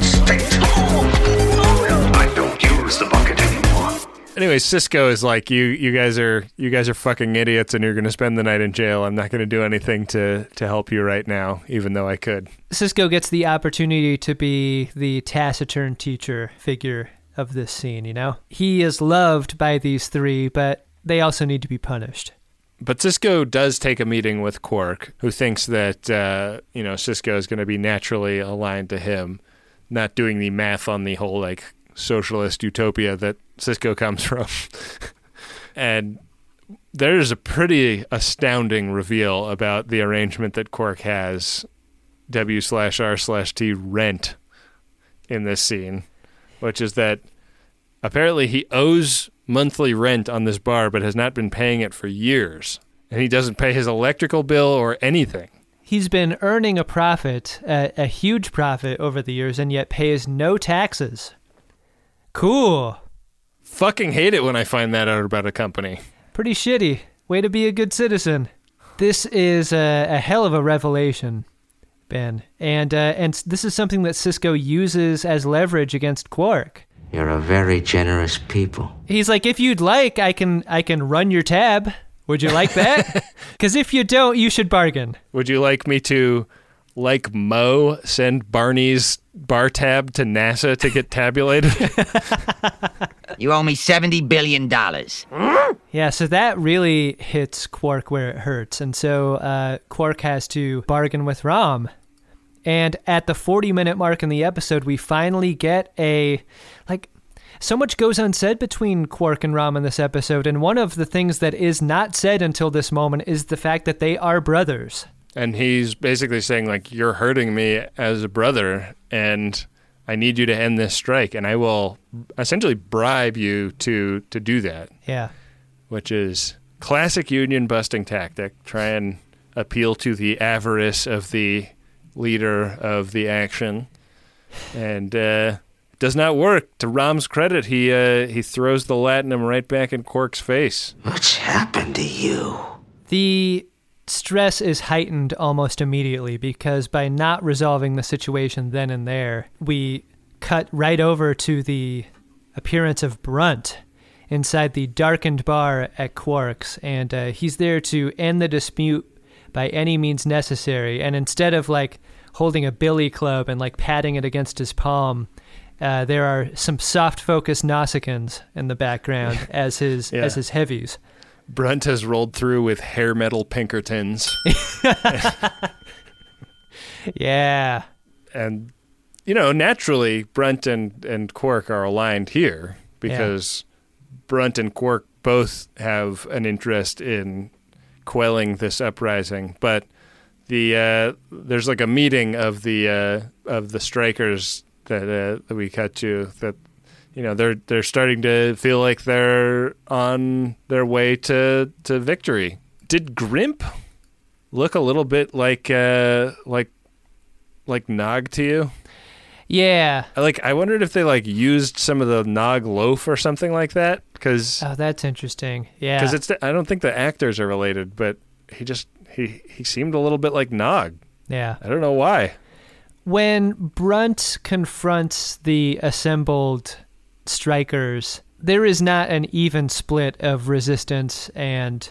Anyway, Sisko is like you. You guys are you guys are fucking idiots, and you're going to spend the night in jail. I'm not going to do anything to to help you right now, even though I could. Sisko gets the opportunity to be the taciturn teacher figure of this scene, you know? He is loved by these three, but they also need to be punished. But Sisko does take a meeting with Quark, who thinks that uh, you know Sisko is going to be naturally aligned to him, not doing the math on the whole like socialist utopia that Sisko comes from. and there is a pretty astounding reveal about the arrangement that Quark has W slash R slash T rent in this scene, which is that apparently he owes monthly rent on this bar but has not been paying it for years. And he doesn't pay his electrical bill or anything. He's been earning a profit, a, a huge profit over the years, and yet pays no taxes. Cool. Fucking hate it when I find that out about a company. Pretty shitty. Way to be a good citizen. This is a, a hell of a revelation, Ben. And, uh, and this is something that Sisko uses as leverage against Quark. You're a very generous people. He's like, if you'd like, I can I can run your tab. Would you like that? Because if you don't, you should bargain. Would you like me to, like Moe, send Barney's bar tab to NASA to get tabulated? You owe me $70 billion. Yeah, so that really hits Quark where it hurts, and so uh, Quark has to bargain with Rom. And at the 40 minute mark in the episode, we finally get a like. So much goes unsaid between Quark and Rom in this episode, and one of the things that is not said until this moment is the fact that they are brothers. And he's basically saying like you're hurting me as a brother and I need you to end this strike and I will essentially bribe you to to do that. Yeah. which is classic union busting tactic. Try and appeal to the avarice of the leader of the action, and uh, does not work. To Rom's credit, he uh, he throws the latinum right back in Quark's face. What's happened to you? The stress is heightened almost immediately because by not resolving the situation then and there, we cut right over to the appearance of Brunt inside the darkened bar at Quark's, and uh, he's there to end the dispute by any means necessary. And instead of like holding a billy club and like patting it against his palm, uh, there are some soft focus Nausicaans in the background as his Yeah. as his heavies. Brunt has rolled through with hair metal Pinkertons. Yeah. and you know naturally brunt and, and quark are aligned here because brunt and quark both have an interest in quelling this uprising but the uh, there's like a meeting of the uh, of the strikers that uh, that we cut to that you know they're they're starting to feel like they're on their way to to victory did grimp look a little bit like uh like like nog to you Yeah. I like I wondered if they like used some of the nog loaf or something like that because Oh, that's interesting. Yeah. because it's I don't think the actors are related but he just he he seemed a little bit like nog yeah. I don't know why When Brunt confronts the assembled strikers, there is not an even split of resistance and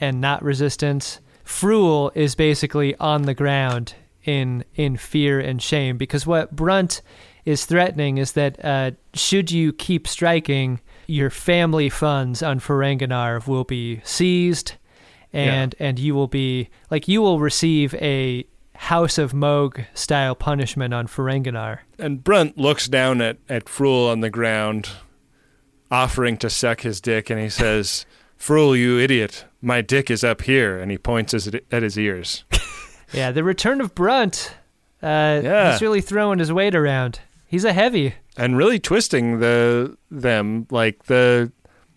and not resistance. Frool is basically on the ground in in fear and shame because what Brunt is threatening is that uh, should you keep striking, your family funds on Ferenginar will be seized, and and you will be like you will receive a House of Moog style punishment on Ferenginar. And Brunt looks down at, at Frool on the ground, offering to suck his dick, and he says, Frool, you idiot, my dick is up here. And he points his, at his ears. Yeah, the return of Brunt. Uh, Yeah. he's really throwing his weight around. He's a heavy. and really twisting the them like the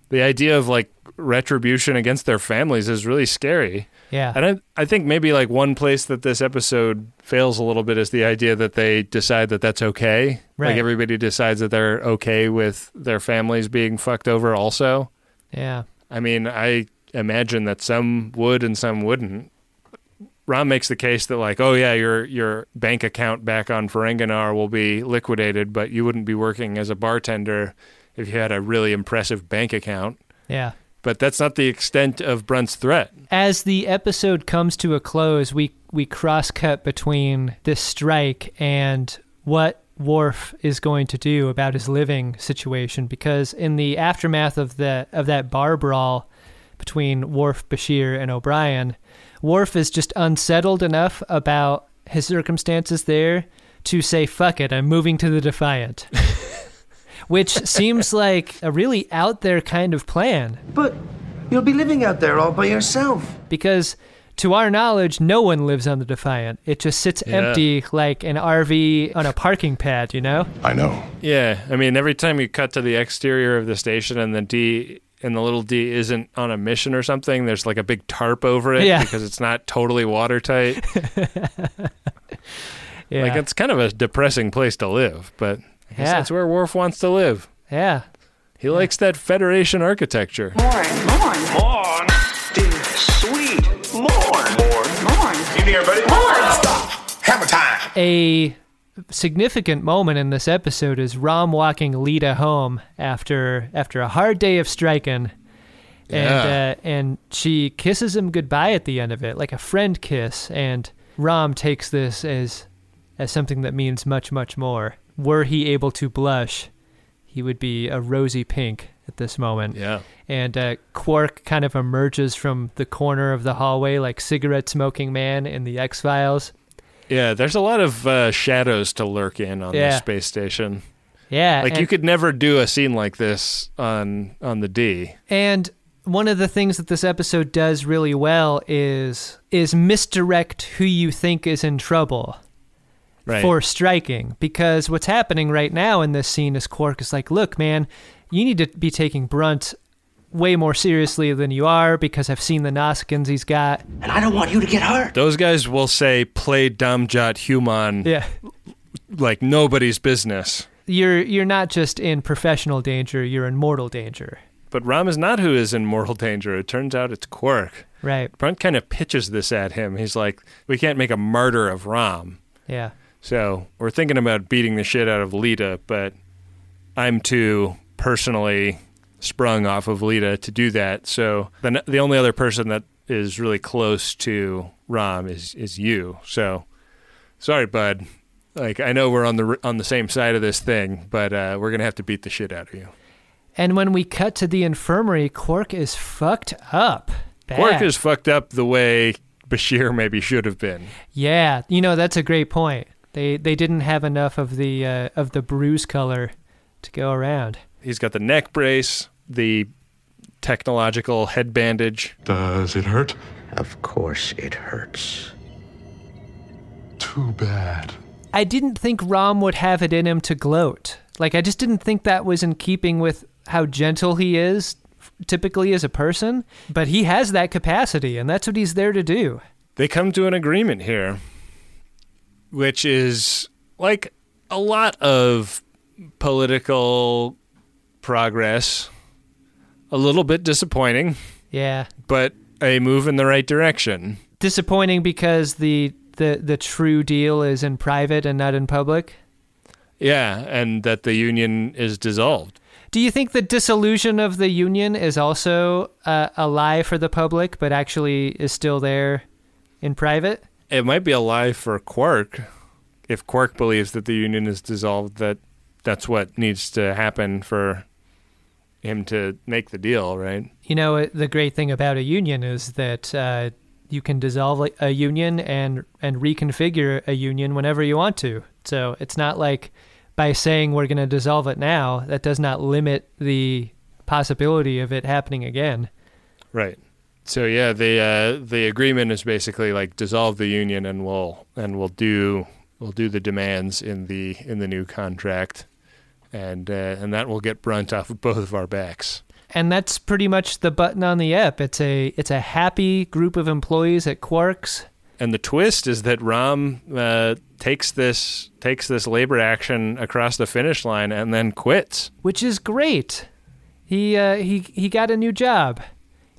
the idea of like retribution against their families is really scary. Yeah. And I I think maybe like one place that this episode fails a little bit is the idea that they decide that that's okay. Right. Like everybody decides that they're okay with their families being fucked over also. Yeah. I mean, I imagine that some would and some wouldn't. Rom makes the case that like, oh yeah, your your bank account back on Ferenginar will be liquidated, but you wouldn't be working as a bartender if you had a really impressive bank account. Yeah. But that's not the extent of Brunt's threat. As the episode comes to a close, we we cross cut between this strike and what Worf is going to do about his living situation because in the aftermath of the of that bar brawl between Worf, Bashir, and O'Brien, Worf is just unsettled enough about his circumstances there to say, fuck it, I'm moving to the Defiant. Which seems like a really out there kind of plan. But you'll be living out there all by yourself. Because to our knowledge, no one lives on the Defiant. It just sits Yeah. empty like an RV on a parking pad, you know? I know. Yeah, I mean, every time you cut to the exterior of the station and the D and the little D isn't on a mission or something, there's like a big tarp over it Yeah. because it's not totally watertight. Yeah. Like it's kind of a depressing place to live, but I guess Yeah. that's where Worf wants to live. yeah. He likes that Federation architecture. Morn, morn, Morn. Dear sweet. Morn. Morn. morn. In here, buddy. Stop. Hammer time. A significant moment in this episode is Rom walking Leeta home after after a hard day of striking. And Yeah. uh, and she kisses him goodbye at the end of it, like a friend kiss. And Rom takes this as as something that means much, much more. Were he able to blush, he would be a rosy pink at this moment. Yeah. And uh, Quark kind of emerges from the corner of the hallway like cigarette smoking man in the X Files. Yeah, there's a lot of uh, shadows to lurk in on Yeah. the space station. Yeah, Like you could never do a scene like this on on the D. And one of the things that this episode does really well is is misdirect who you think is in trouble Right. for striking. Because what's happening right now in this scene is Quark is like, look, man, you need to be taking Brunt way more seriously than you are because I've seen the Nausicaans he's got. And I don't want you to get hurt. Those guys will say play dom-jot Human Yeah. like nobody's business. You're you're not just in professional danger, you're in mortal danger. But Rom is not who is in mortal danger. It turns out it's Quark. Right. Brunt kind of pitches this at him. He's like, we can't make a martyr of Rom. Yeah. So we're thinking about beating the shit out of Leeta, but I'm too personally sprung off of Leeta to do that. So the the only other person that is really close to Rom is is you. So sorry, bud. Like I know we're on the on the same side of this thing, but uh, we're gonna have to beat the shit out of you. And when we cut to the infirmary, Quark is fucked up. Bad. Quark is fucked up the way Bashir maybe should have been. Yeah, you know that's a great point. They they didn't have enough of the uh, of the bruise color to go around. He's got the neck brace, the technological head bandage. Does it hurt? Of course it hurts. Too bad. I didn't think Rom would have it in him to gloat. Like I just didn't think that was in keeping with how gentle he is typically as a person, but he has that capacity and that's what he's there to do. They come to an agreement here, which is like a lot of political progress, a little bit disappointing, Yeah. but a move in the right direction. Disappointing because the the the true deal is in private and not in public. Yeah, and that the union is dissolved. Do you think the dissolution of the union is also uh, a lie for the public, but actually is still there in private? It might be a lie for Quark if Quark believes that the union is dissolved, that that's what needs to happen for him to make the deal, right? You know, the great thing about a union is that uh, you can dissolve a- a union and and reconfigure a union whenever you want to. So it's not like by saying we're going to dissolve it now, that does not limit the possibility of it happening again. Right. So yeah, the uh, the agreement is basically like dissolve the union and we'll and we'll do we'll do the demands in the in the new contract, and uh, and that will get brunt off of both of our backs. And that's pretty much the button on the app. It's a it's a happy group of employees at Quarks. And the twist is that Rom uh, takes this takes this labor action across the finish line and then quits. which is great. He uh, he he got a new job.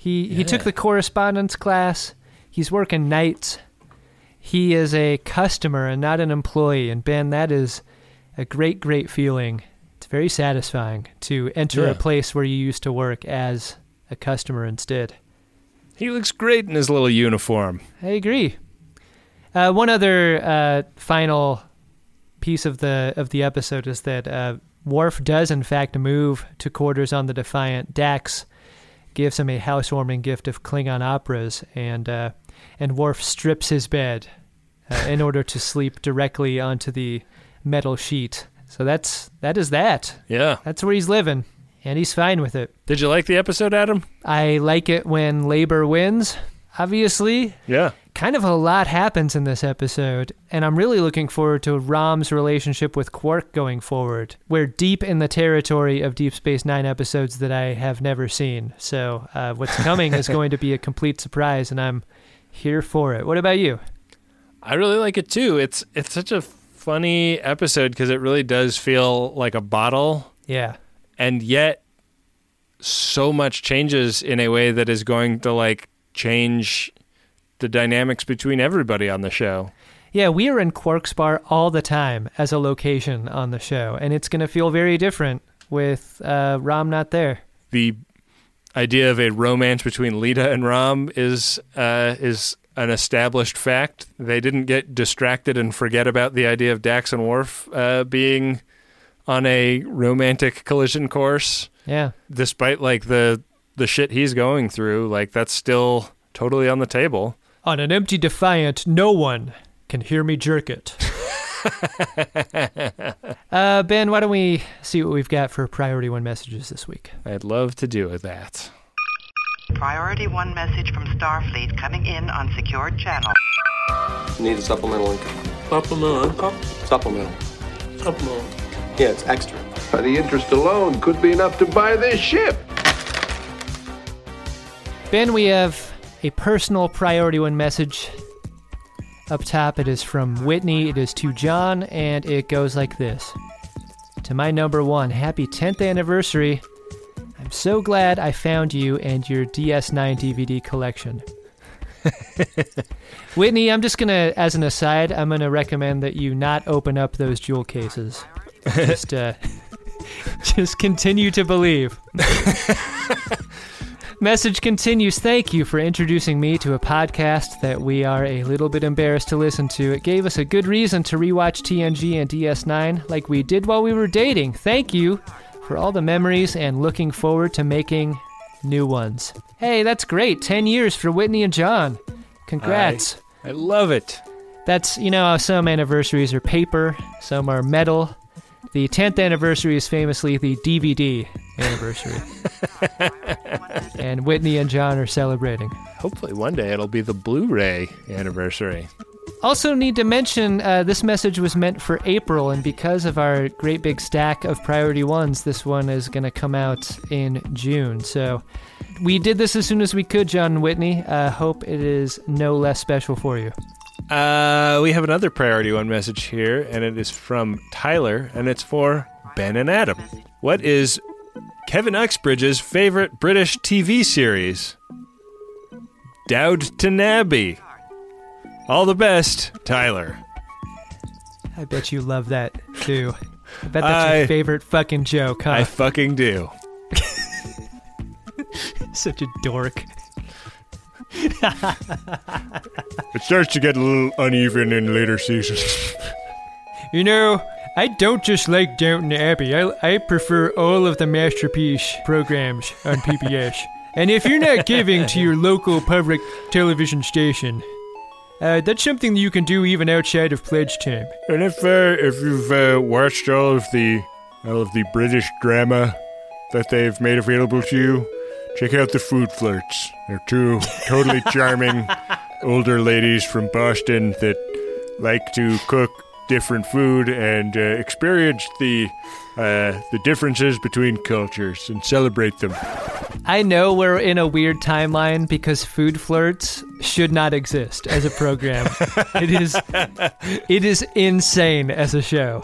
He he took the correspondence class. He's working nights. He is a customer and not an employee. And Ben, that is a great great feeling. It's very satisfying to enter Yeah. a place where you used to work as a customer instead. He looks great in his little uniform. I agree. Uh, one other uh, final piece of the of the episode is that uh, Worf does in fact move to quarters on the Defiant. Dax gives him a housewarming gift of Klingon operas, and uh, and Worf strips his bed uh, in order to sleep directly onto the metal sheet. So that's that is that. Yeah. That's where he's living, and he's fine with it. Did you like the episode, Adam? I like it when labor wins. Obviously, Yeah. kind of a lot happens in this episode, and I'm really looking forward to Rom's relationship with Quark going forward. We're deep in the territory of Deep Space Nine episodes that I have never seen, so uh, what's coming is going to be a complete surprise, and I'm here for it. What about you? I really like it too. It's it's such a funny episode because it really does feel like a bottle, Yeah. and yet so much changes in a way that is going to like change the dynamics between everybody on the show. Yeah, we are in Quark's Bar all the time as a location on the show, and it's going to feel very different with uh, Rom not there. The idea of a romance between Leeta and Rom is uh, is an established fact. They didn't get distracted and forget about the idea of Dax and Worf uh, being on a romantic collision course. Yeah. despite like the the shit he's going through, like that's still totally on the table. On an empty Defiant, no one can hear me jerk it. uh, ben, why don't we see what we've got for priority one messages this week? I'd love to do that. Priority one message from Starfleet coming in on secured channel. Need a supplemental income. Supplemental income? Supplemental. Supplemental. Yeah, it's extra. By The interest alone could be enough to buy this ship. Ben, we have a personal priority one message. Up top, it is from Whitney, it is to John, and it goes like this To my number one, happy 10th anniversary. I'm so glad I found you and your DS9 DVD collection. Whitney, I'm just gonna, as an aside, I'm gonna recommend that you not open up those jewel cases. Just, uh, just continue to believe. Message continues. Thank you for introducing me to a podcast that we are a little bit embarrassed to listen to. It gave us a good reason to rewatch TNG and DS9 like we did while we were dating. Thank you for all the memories and looking forward to making new ones. Hey, that's great. 10 years for Whitney and John. Congrats. I, I love it. That's, you know, how some anniversaries are paper, some are metal. The 10th anniversary is famously the DVD anniversary. and Whitney and John are celebrating. Hopefully, one day it'll be the Blu-ray anniversary. Also, need to mention uh, this message was meant for April, and because of our great big stack of priority ones, this one is going to come out in June. So we did this as soon as we could, John and Whitney. Uh, hope it is no less special for you. Uh, we have another priority one message here, and it is from Tyler, and it's for Ben and Adam. What is Kevin Uxbridge's favorite British TV series? Downton Abbey. All the best, Tyler. I bet you love that too. I bet that's I- your favorite fucking joke, huh? I fucking do. Such a dork. It starts to get a little uneven in later seasons. You know, I don't just like Downton Abbey. I, I prefer all of the masterpiece programs on PBS. and if you're not giving to your local public television station, uh, that's something that you can do even outside of pledge time. And if uh, if you've uh, watched all of the all of the British drama that they've made available to you, check out the Food Flirts. They're two totally charming older ladies from Boston that like to cook different food and uh, experience the uh, the differences between cultures and celebrate them. I know we're in a weird timeline because Food Flirts should not exist as a program. it is it is insane as a show.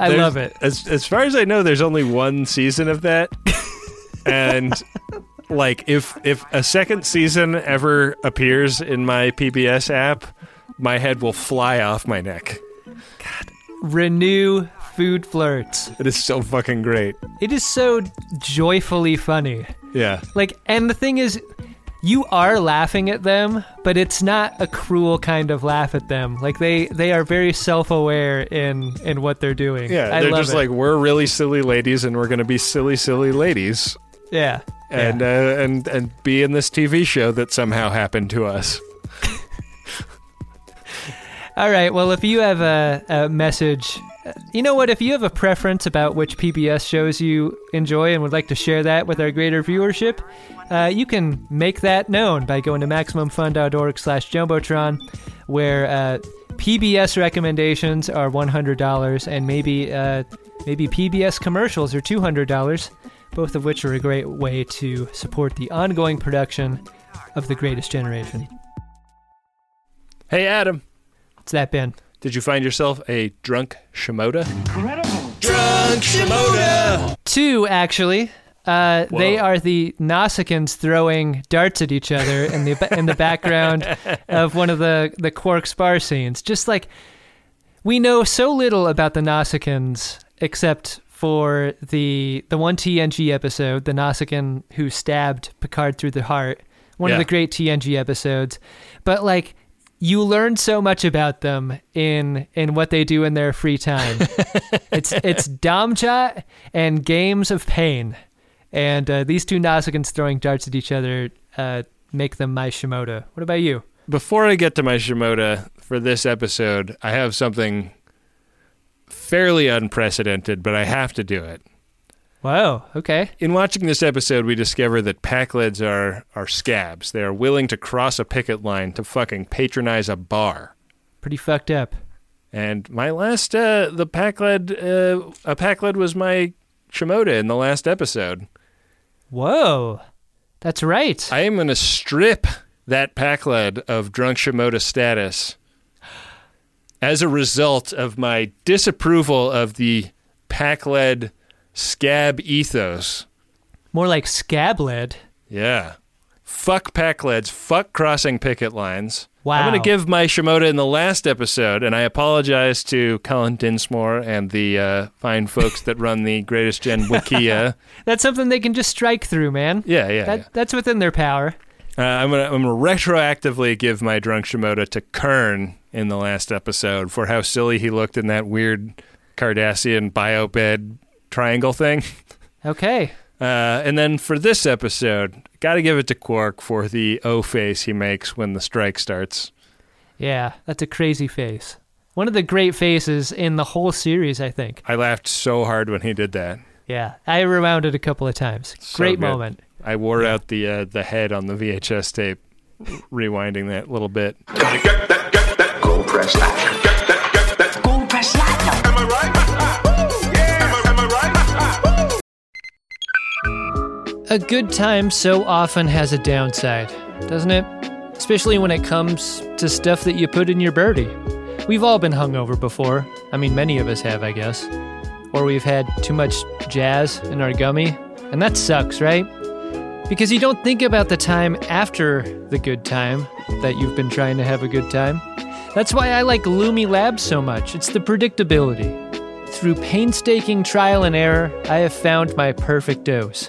I There's- love it. As as far as I know, there's only one season of that, and like if if a second season ever appears in my PBS app, my head will fly off my neck. Renew Food Flirts. It is so fucking great. It is so joyfully funny. Yeah. Like, and the thing is, you are laughing at them, but it's not a cruel kind of laugh at them. Like they they are very self aware in in what they're doing. Yeah, I they're just it. like we're really silly ladies, and we're gonna be silly, silly ladies, yeah. and uh, and and be in this TV show that somehow happened to us. All right. Well, if you have a, a message, you know what? If you have a preference about which PBS shows you enjoy and would like to share that with our greater viewership, uh, you can make that known by going to maximumfun.org slash jumbotron, where uh, PBS recommendations are $100 and maybe uh, maybe PBS commercials are $200, both of which are a great way to support the ongoing production of The Greatest Generation. Hey, Adam. What's that been? Did you find yourself a drunk Shimoda? Incredible. Drunk Shimoda. Two, actually. Uh, they are the Nausicaans throwing darts at each other in the in the background of one of the the Quark's bar scenes. Just like we know so little about the Nausicaans except for the the one TNG episode, the Nausicaan who stabbed Picard through the heart, one Yeah. of the great TNG episodes. But like you learn so much about them in in what they do in their free time. it's it's dom-jot and Games of Pain, and uh, these two Nausicaans throwing darts at each other uh, make them my Shimoda. What about you? Before I get to my Shimoda for this episode, I have something fairly unprecedented, but I have to do it. Wow. Okay. In watching this episode, we discover that Pakleds are are scabs. They are willing to cross a picket line to fucking patronize a bar. Pretty fucked up. And my last, uh, the Pakled, uh, a pack Pakled was my Shimoda in the last episode. Whoa. That's right. I am going to strip that pack Pakled of drunk Shimoda status as a result of my disapproval of the pack Pakled scab ethos. More like scab lead. Yeah. Fuck Pakleds. Fuck crossing picket lines. Wow. I'm going to give my Shimoda in the last episode, and I apologize to Colin Dinsmore and the uh, fine folks that run the Greatest Gen Wikia. That's something they can just strike through, man. Yeah, yeah, That, yeah. That's within their power. Uh, I'm gonna I'm gonna retroactively give my drunk Shimoda to Kurn in the last episode for how silly he looked in that weird Cardassian biobed triangle thing. Okay. Uh, and then for this episode, got to give it to Quark for the O face he makes when the strike starts. Yeah, that's a crazy face. One of the great faces in the whole series, I think. I laughed so hard when he did that. Yeah, I rewound it a couple of times. So Great good. moment. I wore out the uh, the head on the VHS tape, rewinding that little bit. Go press that. A good time so often has a downside, doesn't it? Especially when it comes to stuff that you put in your birdie. We've all been hungover before. I mean, many of us have, I guess. Or we've had too much jazz in our gummy, and that sucks, right? Because you don't think about the time after the good time that you've been trying to have a good time. That's why I like Lumi Labs so much. It's the predictability. Through painstaking trial and error, I have found my perfect dose.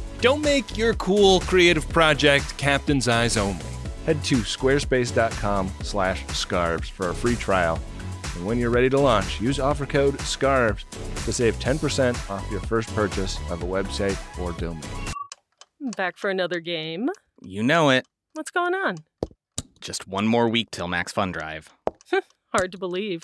Don't make your cool creative project captain's eyes only. Head to squarespace.com slash scarves for a free trial. And when you're ready to launch, use offer code SCARVES to save 10% off your first purchase of a website or domain. Back for another game. You know it. What's going on? Just one more week till Max Fun Drive. Hard to believe.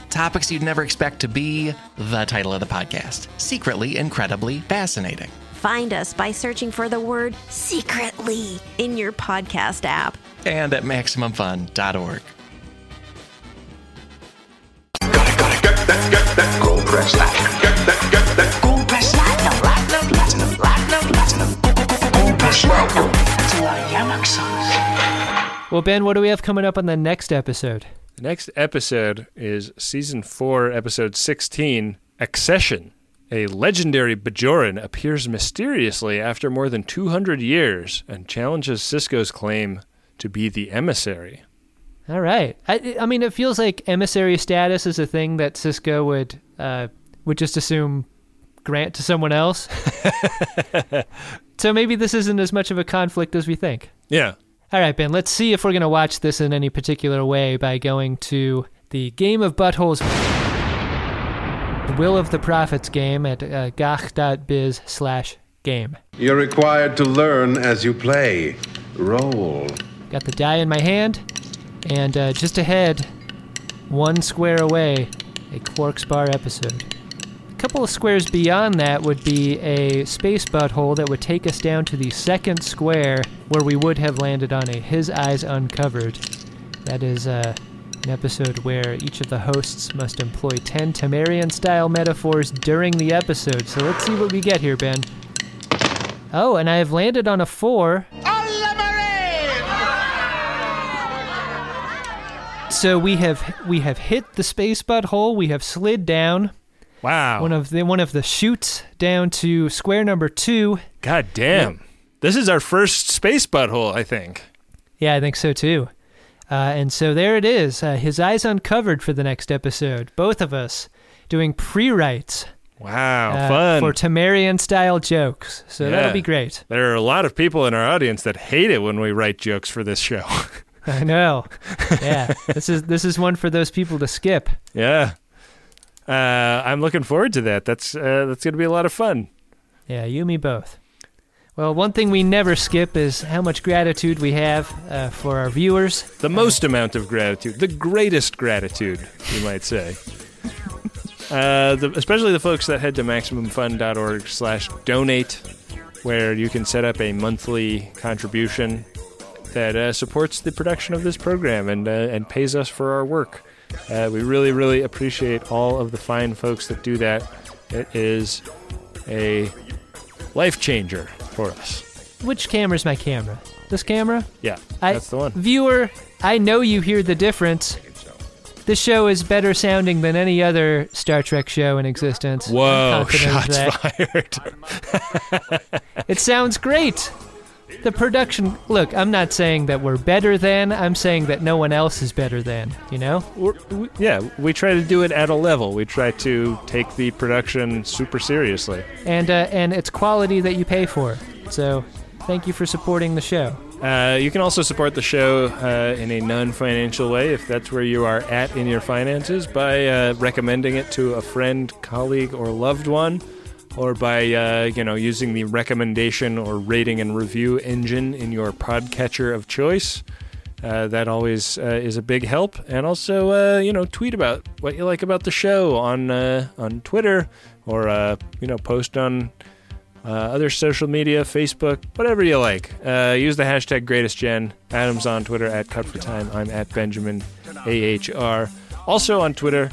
Topics you'd never expect to be the title of the podcast Secretly Incredibly Fascinating. Find us by searching for the word secretly in your podcast app and at MaximumFun.org. Gold press platinum. Get that, get that. Gold press platinum. Platinum, platinum, platinum, platinum. Gold press platinum. That's a lot of Well, Ben, what do we have coming up on the next episode? The next episode is season four, episode 16 Accession. A legendary Bajoran appears mysteriously after more than 200 years and challenges Sisko's claim to be the emissary. All right. I, I mean, it feels like emissary status is a thing that Cisco would uh, would just assume grant to someone else. so maybe this isn't as much of a conflict as we think. Yeah. All right, Ben. Let's see if we're going to watch this in any particular way by going to the Game of Buttholes. Will of the Prophets game at uh, gach.biz slash game. You're required to learn as you play. Roll. Got the die in my hand, and uh, just ahead, one square away, a Quark's Bar episode. A couple of squares beyond that would be a space butthole that would take us down to the second square where we would have landed on a His Eyes Uncovered. That is uh, an episode where each of the hosts must employ 10 Tamarian style metaphors during the episode. So let's see what we get here, Ben. Oh, and I have landed on a four. So we have we have hit the space butthole. We have slid down. Wow. One of the one of the chutes down to square number two. God damn. Yep. This is our first space butthole, I think. Yeah, I think so too. Uh, and so there it is. Uh, his eyes uncovered for the next episode. Both of us doing pre-writes. Wow, uh, fun. For Tamarian style jokes. So yeah. that'll be great. There are a lot of people in our audience that hate it when we write jokes for this show. I know. Yeah. this is this is one for those people to skip. Yeah. Uh, I'm looking forward to that. That's uh, that's going to be a lot of fun. Yeah, you and me both. Well, one thing we never skip is how much gratitude we have uh, for our viewers. The most amount of gratitude, the greatest gratitude, you might say. Uh, the, especially the folks that head to maximumfun.org slash donate, where you can set up a monthly contribution that uh, supports the production of this program and, uh, and pays us for our work. Uh, we really, really appreciate all of the fine folks that do that. It is a life changer for us. Which camera's my camera? This camera? Yeah, I, that's the one. Viewer, I know you hear the difference. This show is better sounding than any other Star Trek show in existence. Whoa, shots fired. It sounds great. The production. Look, I'm not saying that we're better than. I'm saying that no one else is better than. You know? We're, yeah, we try to do it at a level. We try to take the production super seriously. And uh, and it's quality that you pay for. So, thank you for supporting the show. Uh, you can also support the show uh, in a non-financial way if that's where you are at in your finances by uh, recommending it to a friend, colleague, or loved one, or by uh, you know using the recommendation or rating and review engine in your podcatcher of choice. Uh, that always uh, is a big help, and also uh, you know tweet about what you like about the show on uh, on Twitter, or uh, you know post on other social media, Facebook, whatever you like. Use the hashtag GreatestGen. Adam's on Twitter at Cut for Time. I'm at Benjamin AHR. Also on Twitter,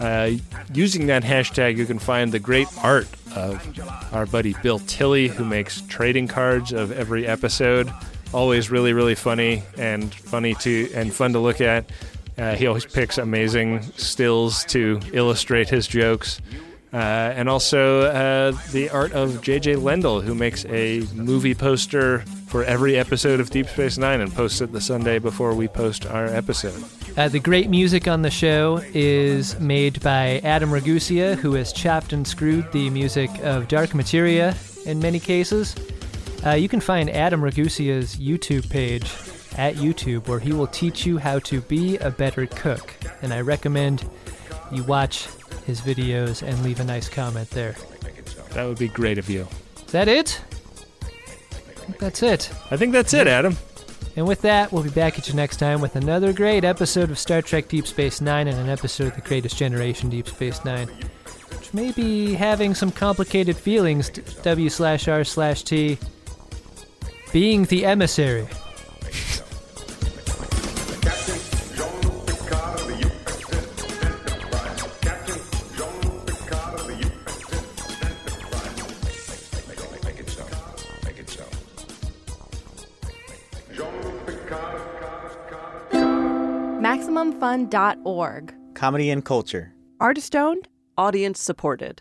uh, using that hashtag, you can find the great art of our buddy Bill Tilley, who makes trading cards of every episode. Always really, really funny and funny to and fun to look at. Uh, he always picks amazing stills to illustrate his jokes. Uh, and also uh, the art of J.J. Lendl, who makes a movie poster for every episode of Deep Space Nine and posts it the Sunday before we post our episode. Uh, the great music on the show is made by Adam Ragusea, who has chopped and screwed the music of Dark Materia in many cases. Uh, you can find Adam Ragusea's YouTube page at YouTube, where he will teach you how to be a better cook. And I recommend you watch his videos and leave a nice comment there. That would be great of you. Is that it? Think that's it. I think that's it, Adam. And with that, we'll be back at you next time with another great episode of Star Trek Deep Space Nine and an episode of The Greatest Generation Deep Space Nine, which may be having some complicated feelings. W slash R slash T. Being the emissary. MaximumFun.org. Comedy and culture. Artist owned, Audience supported.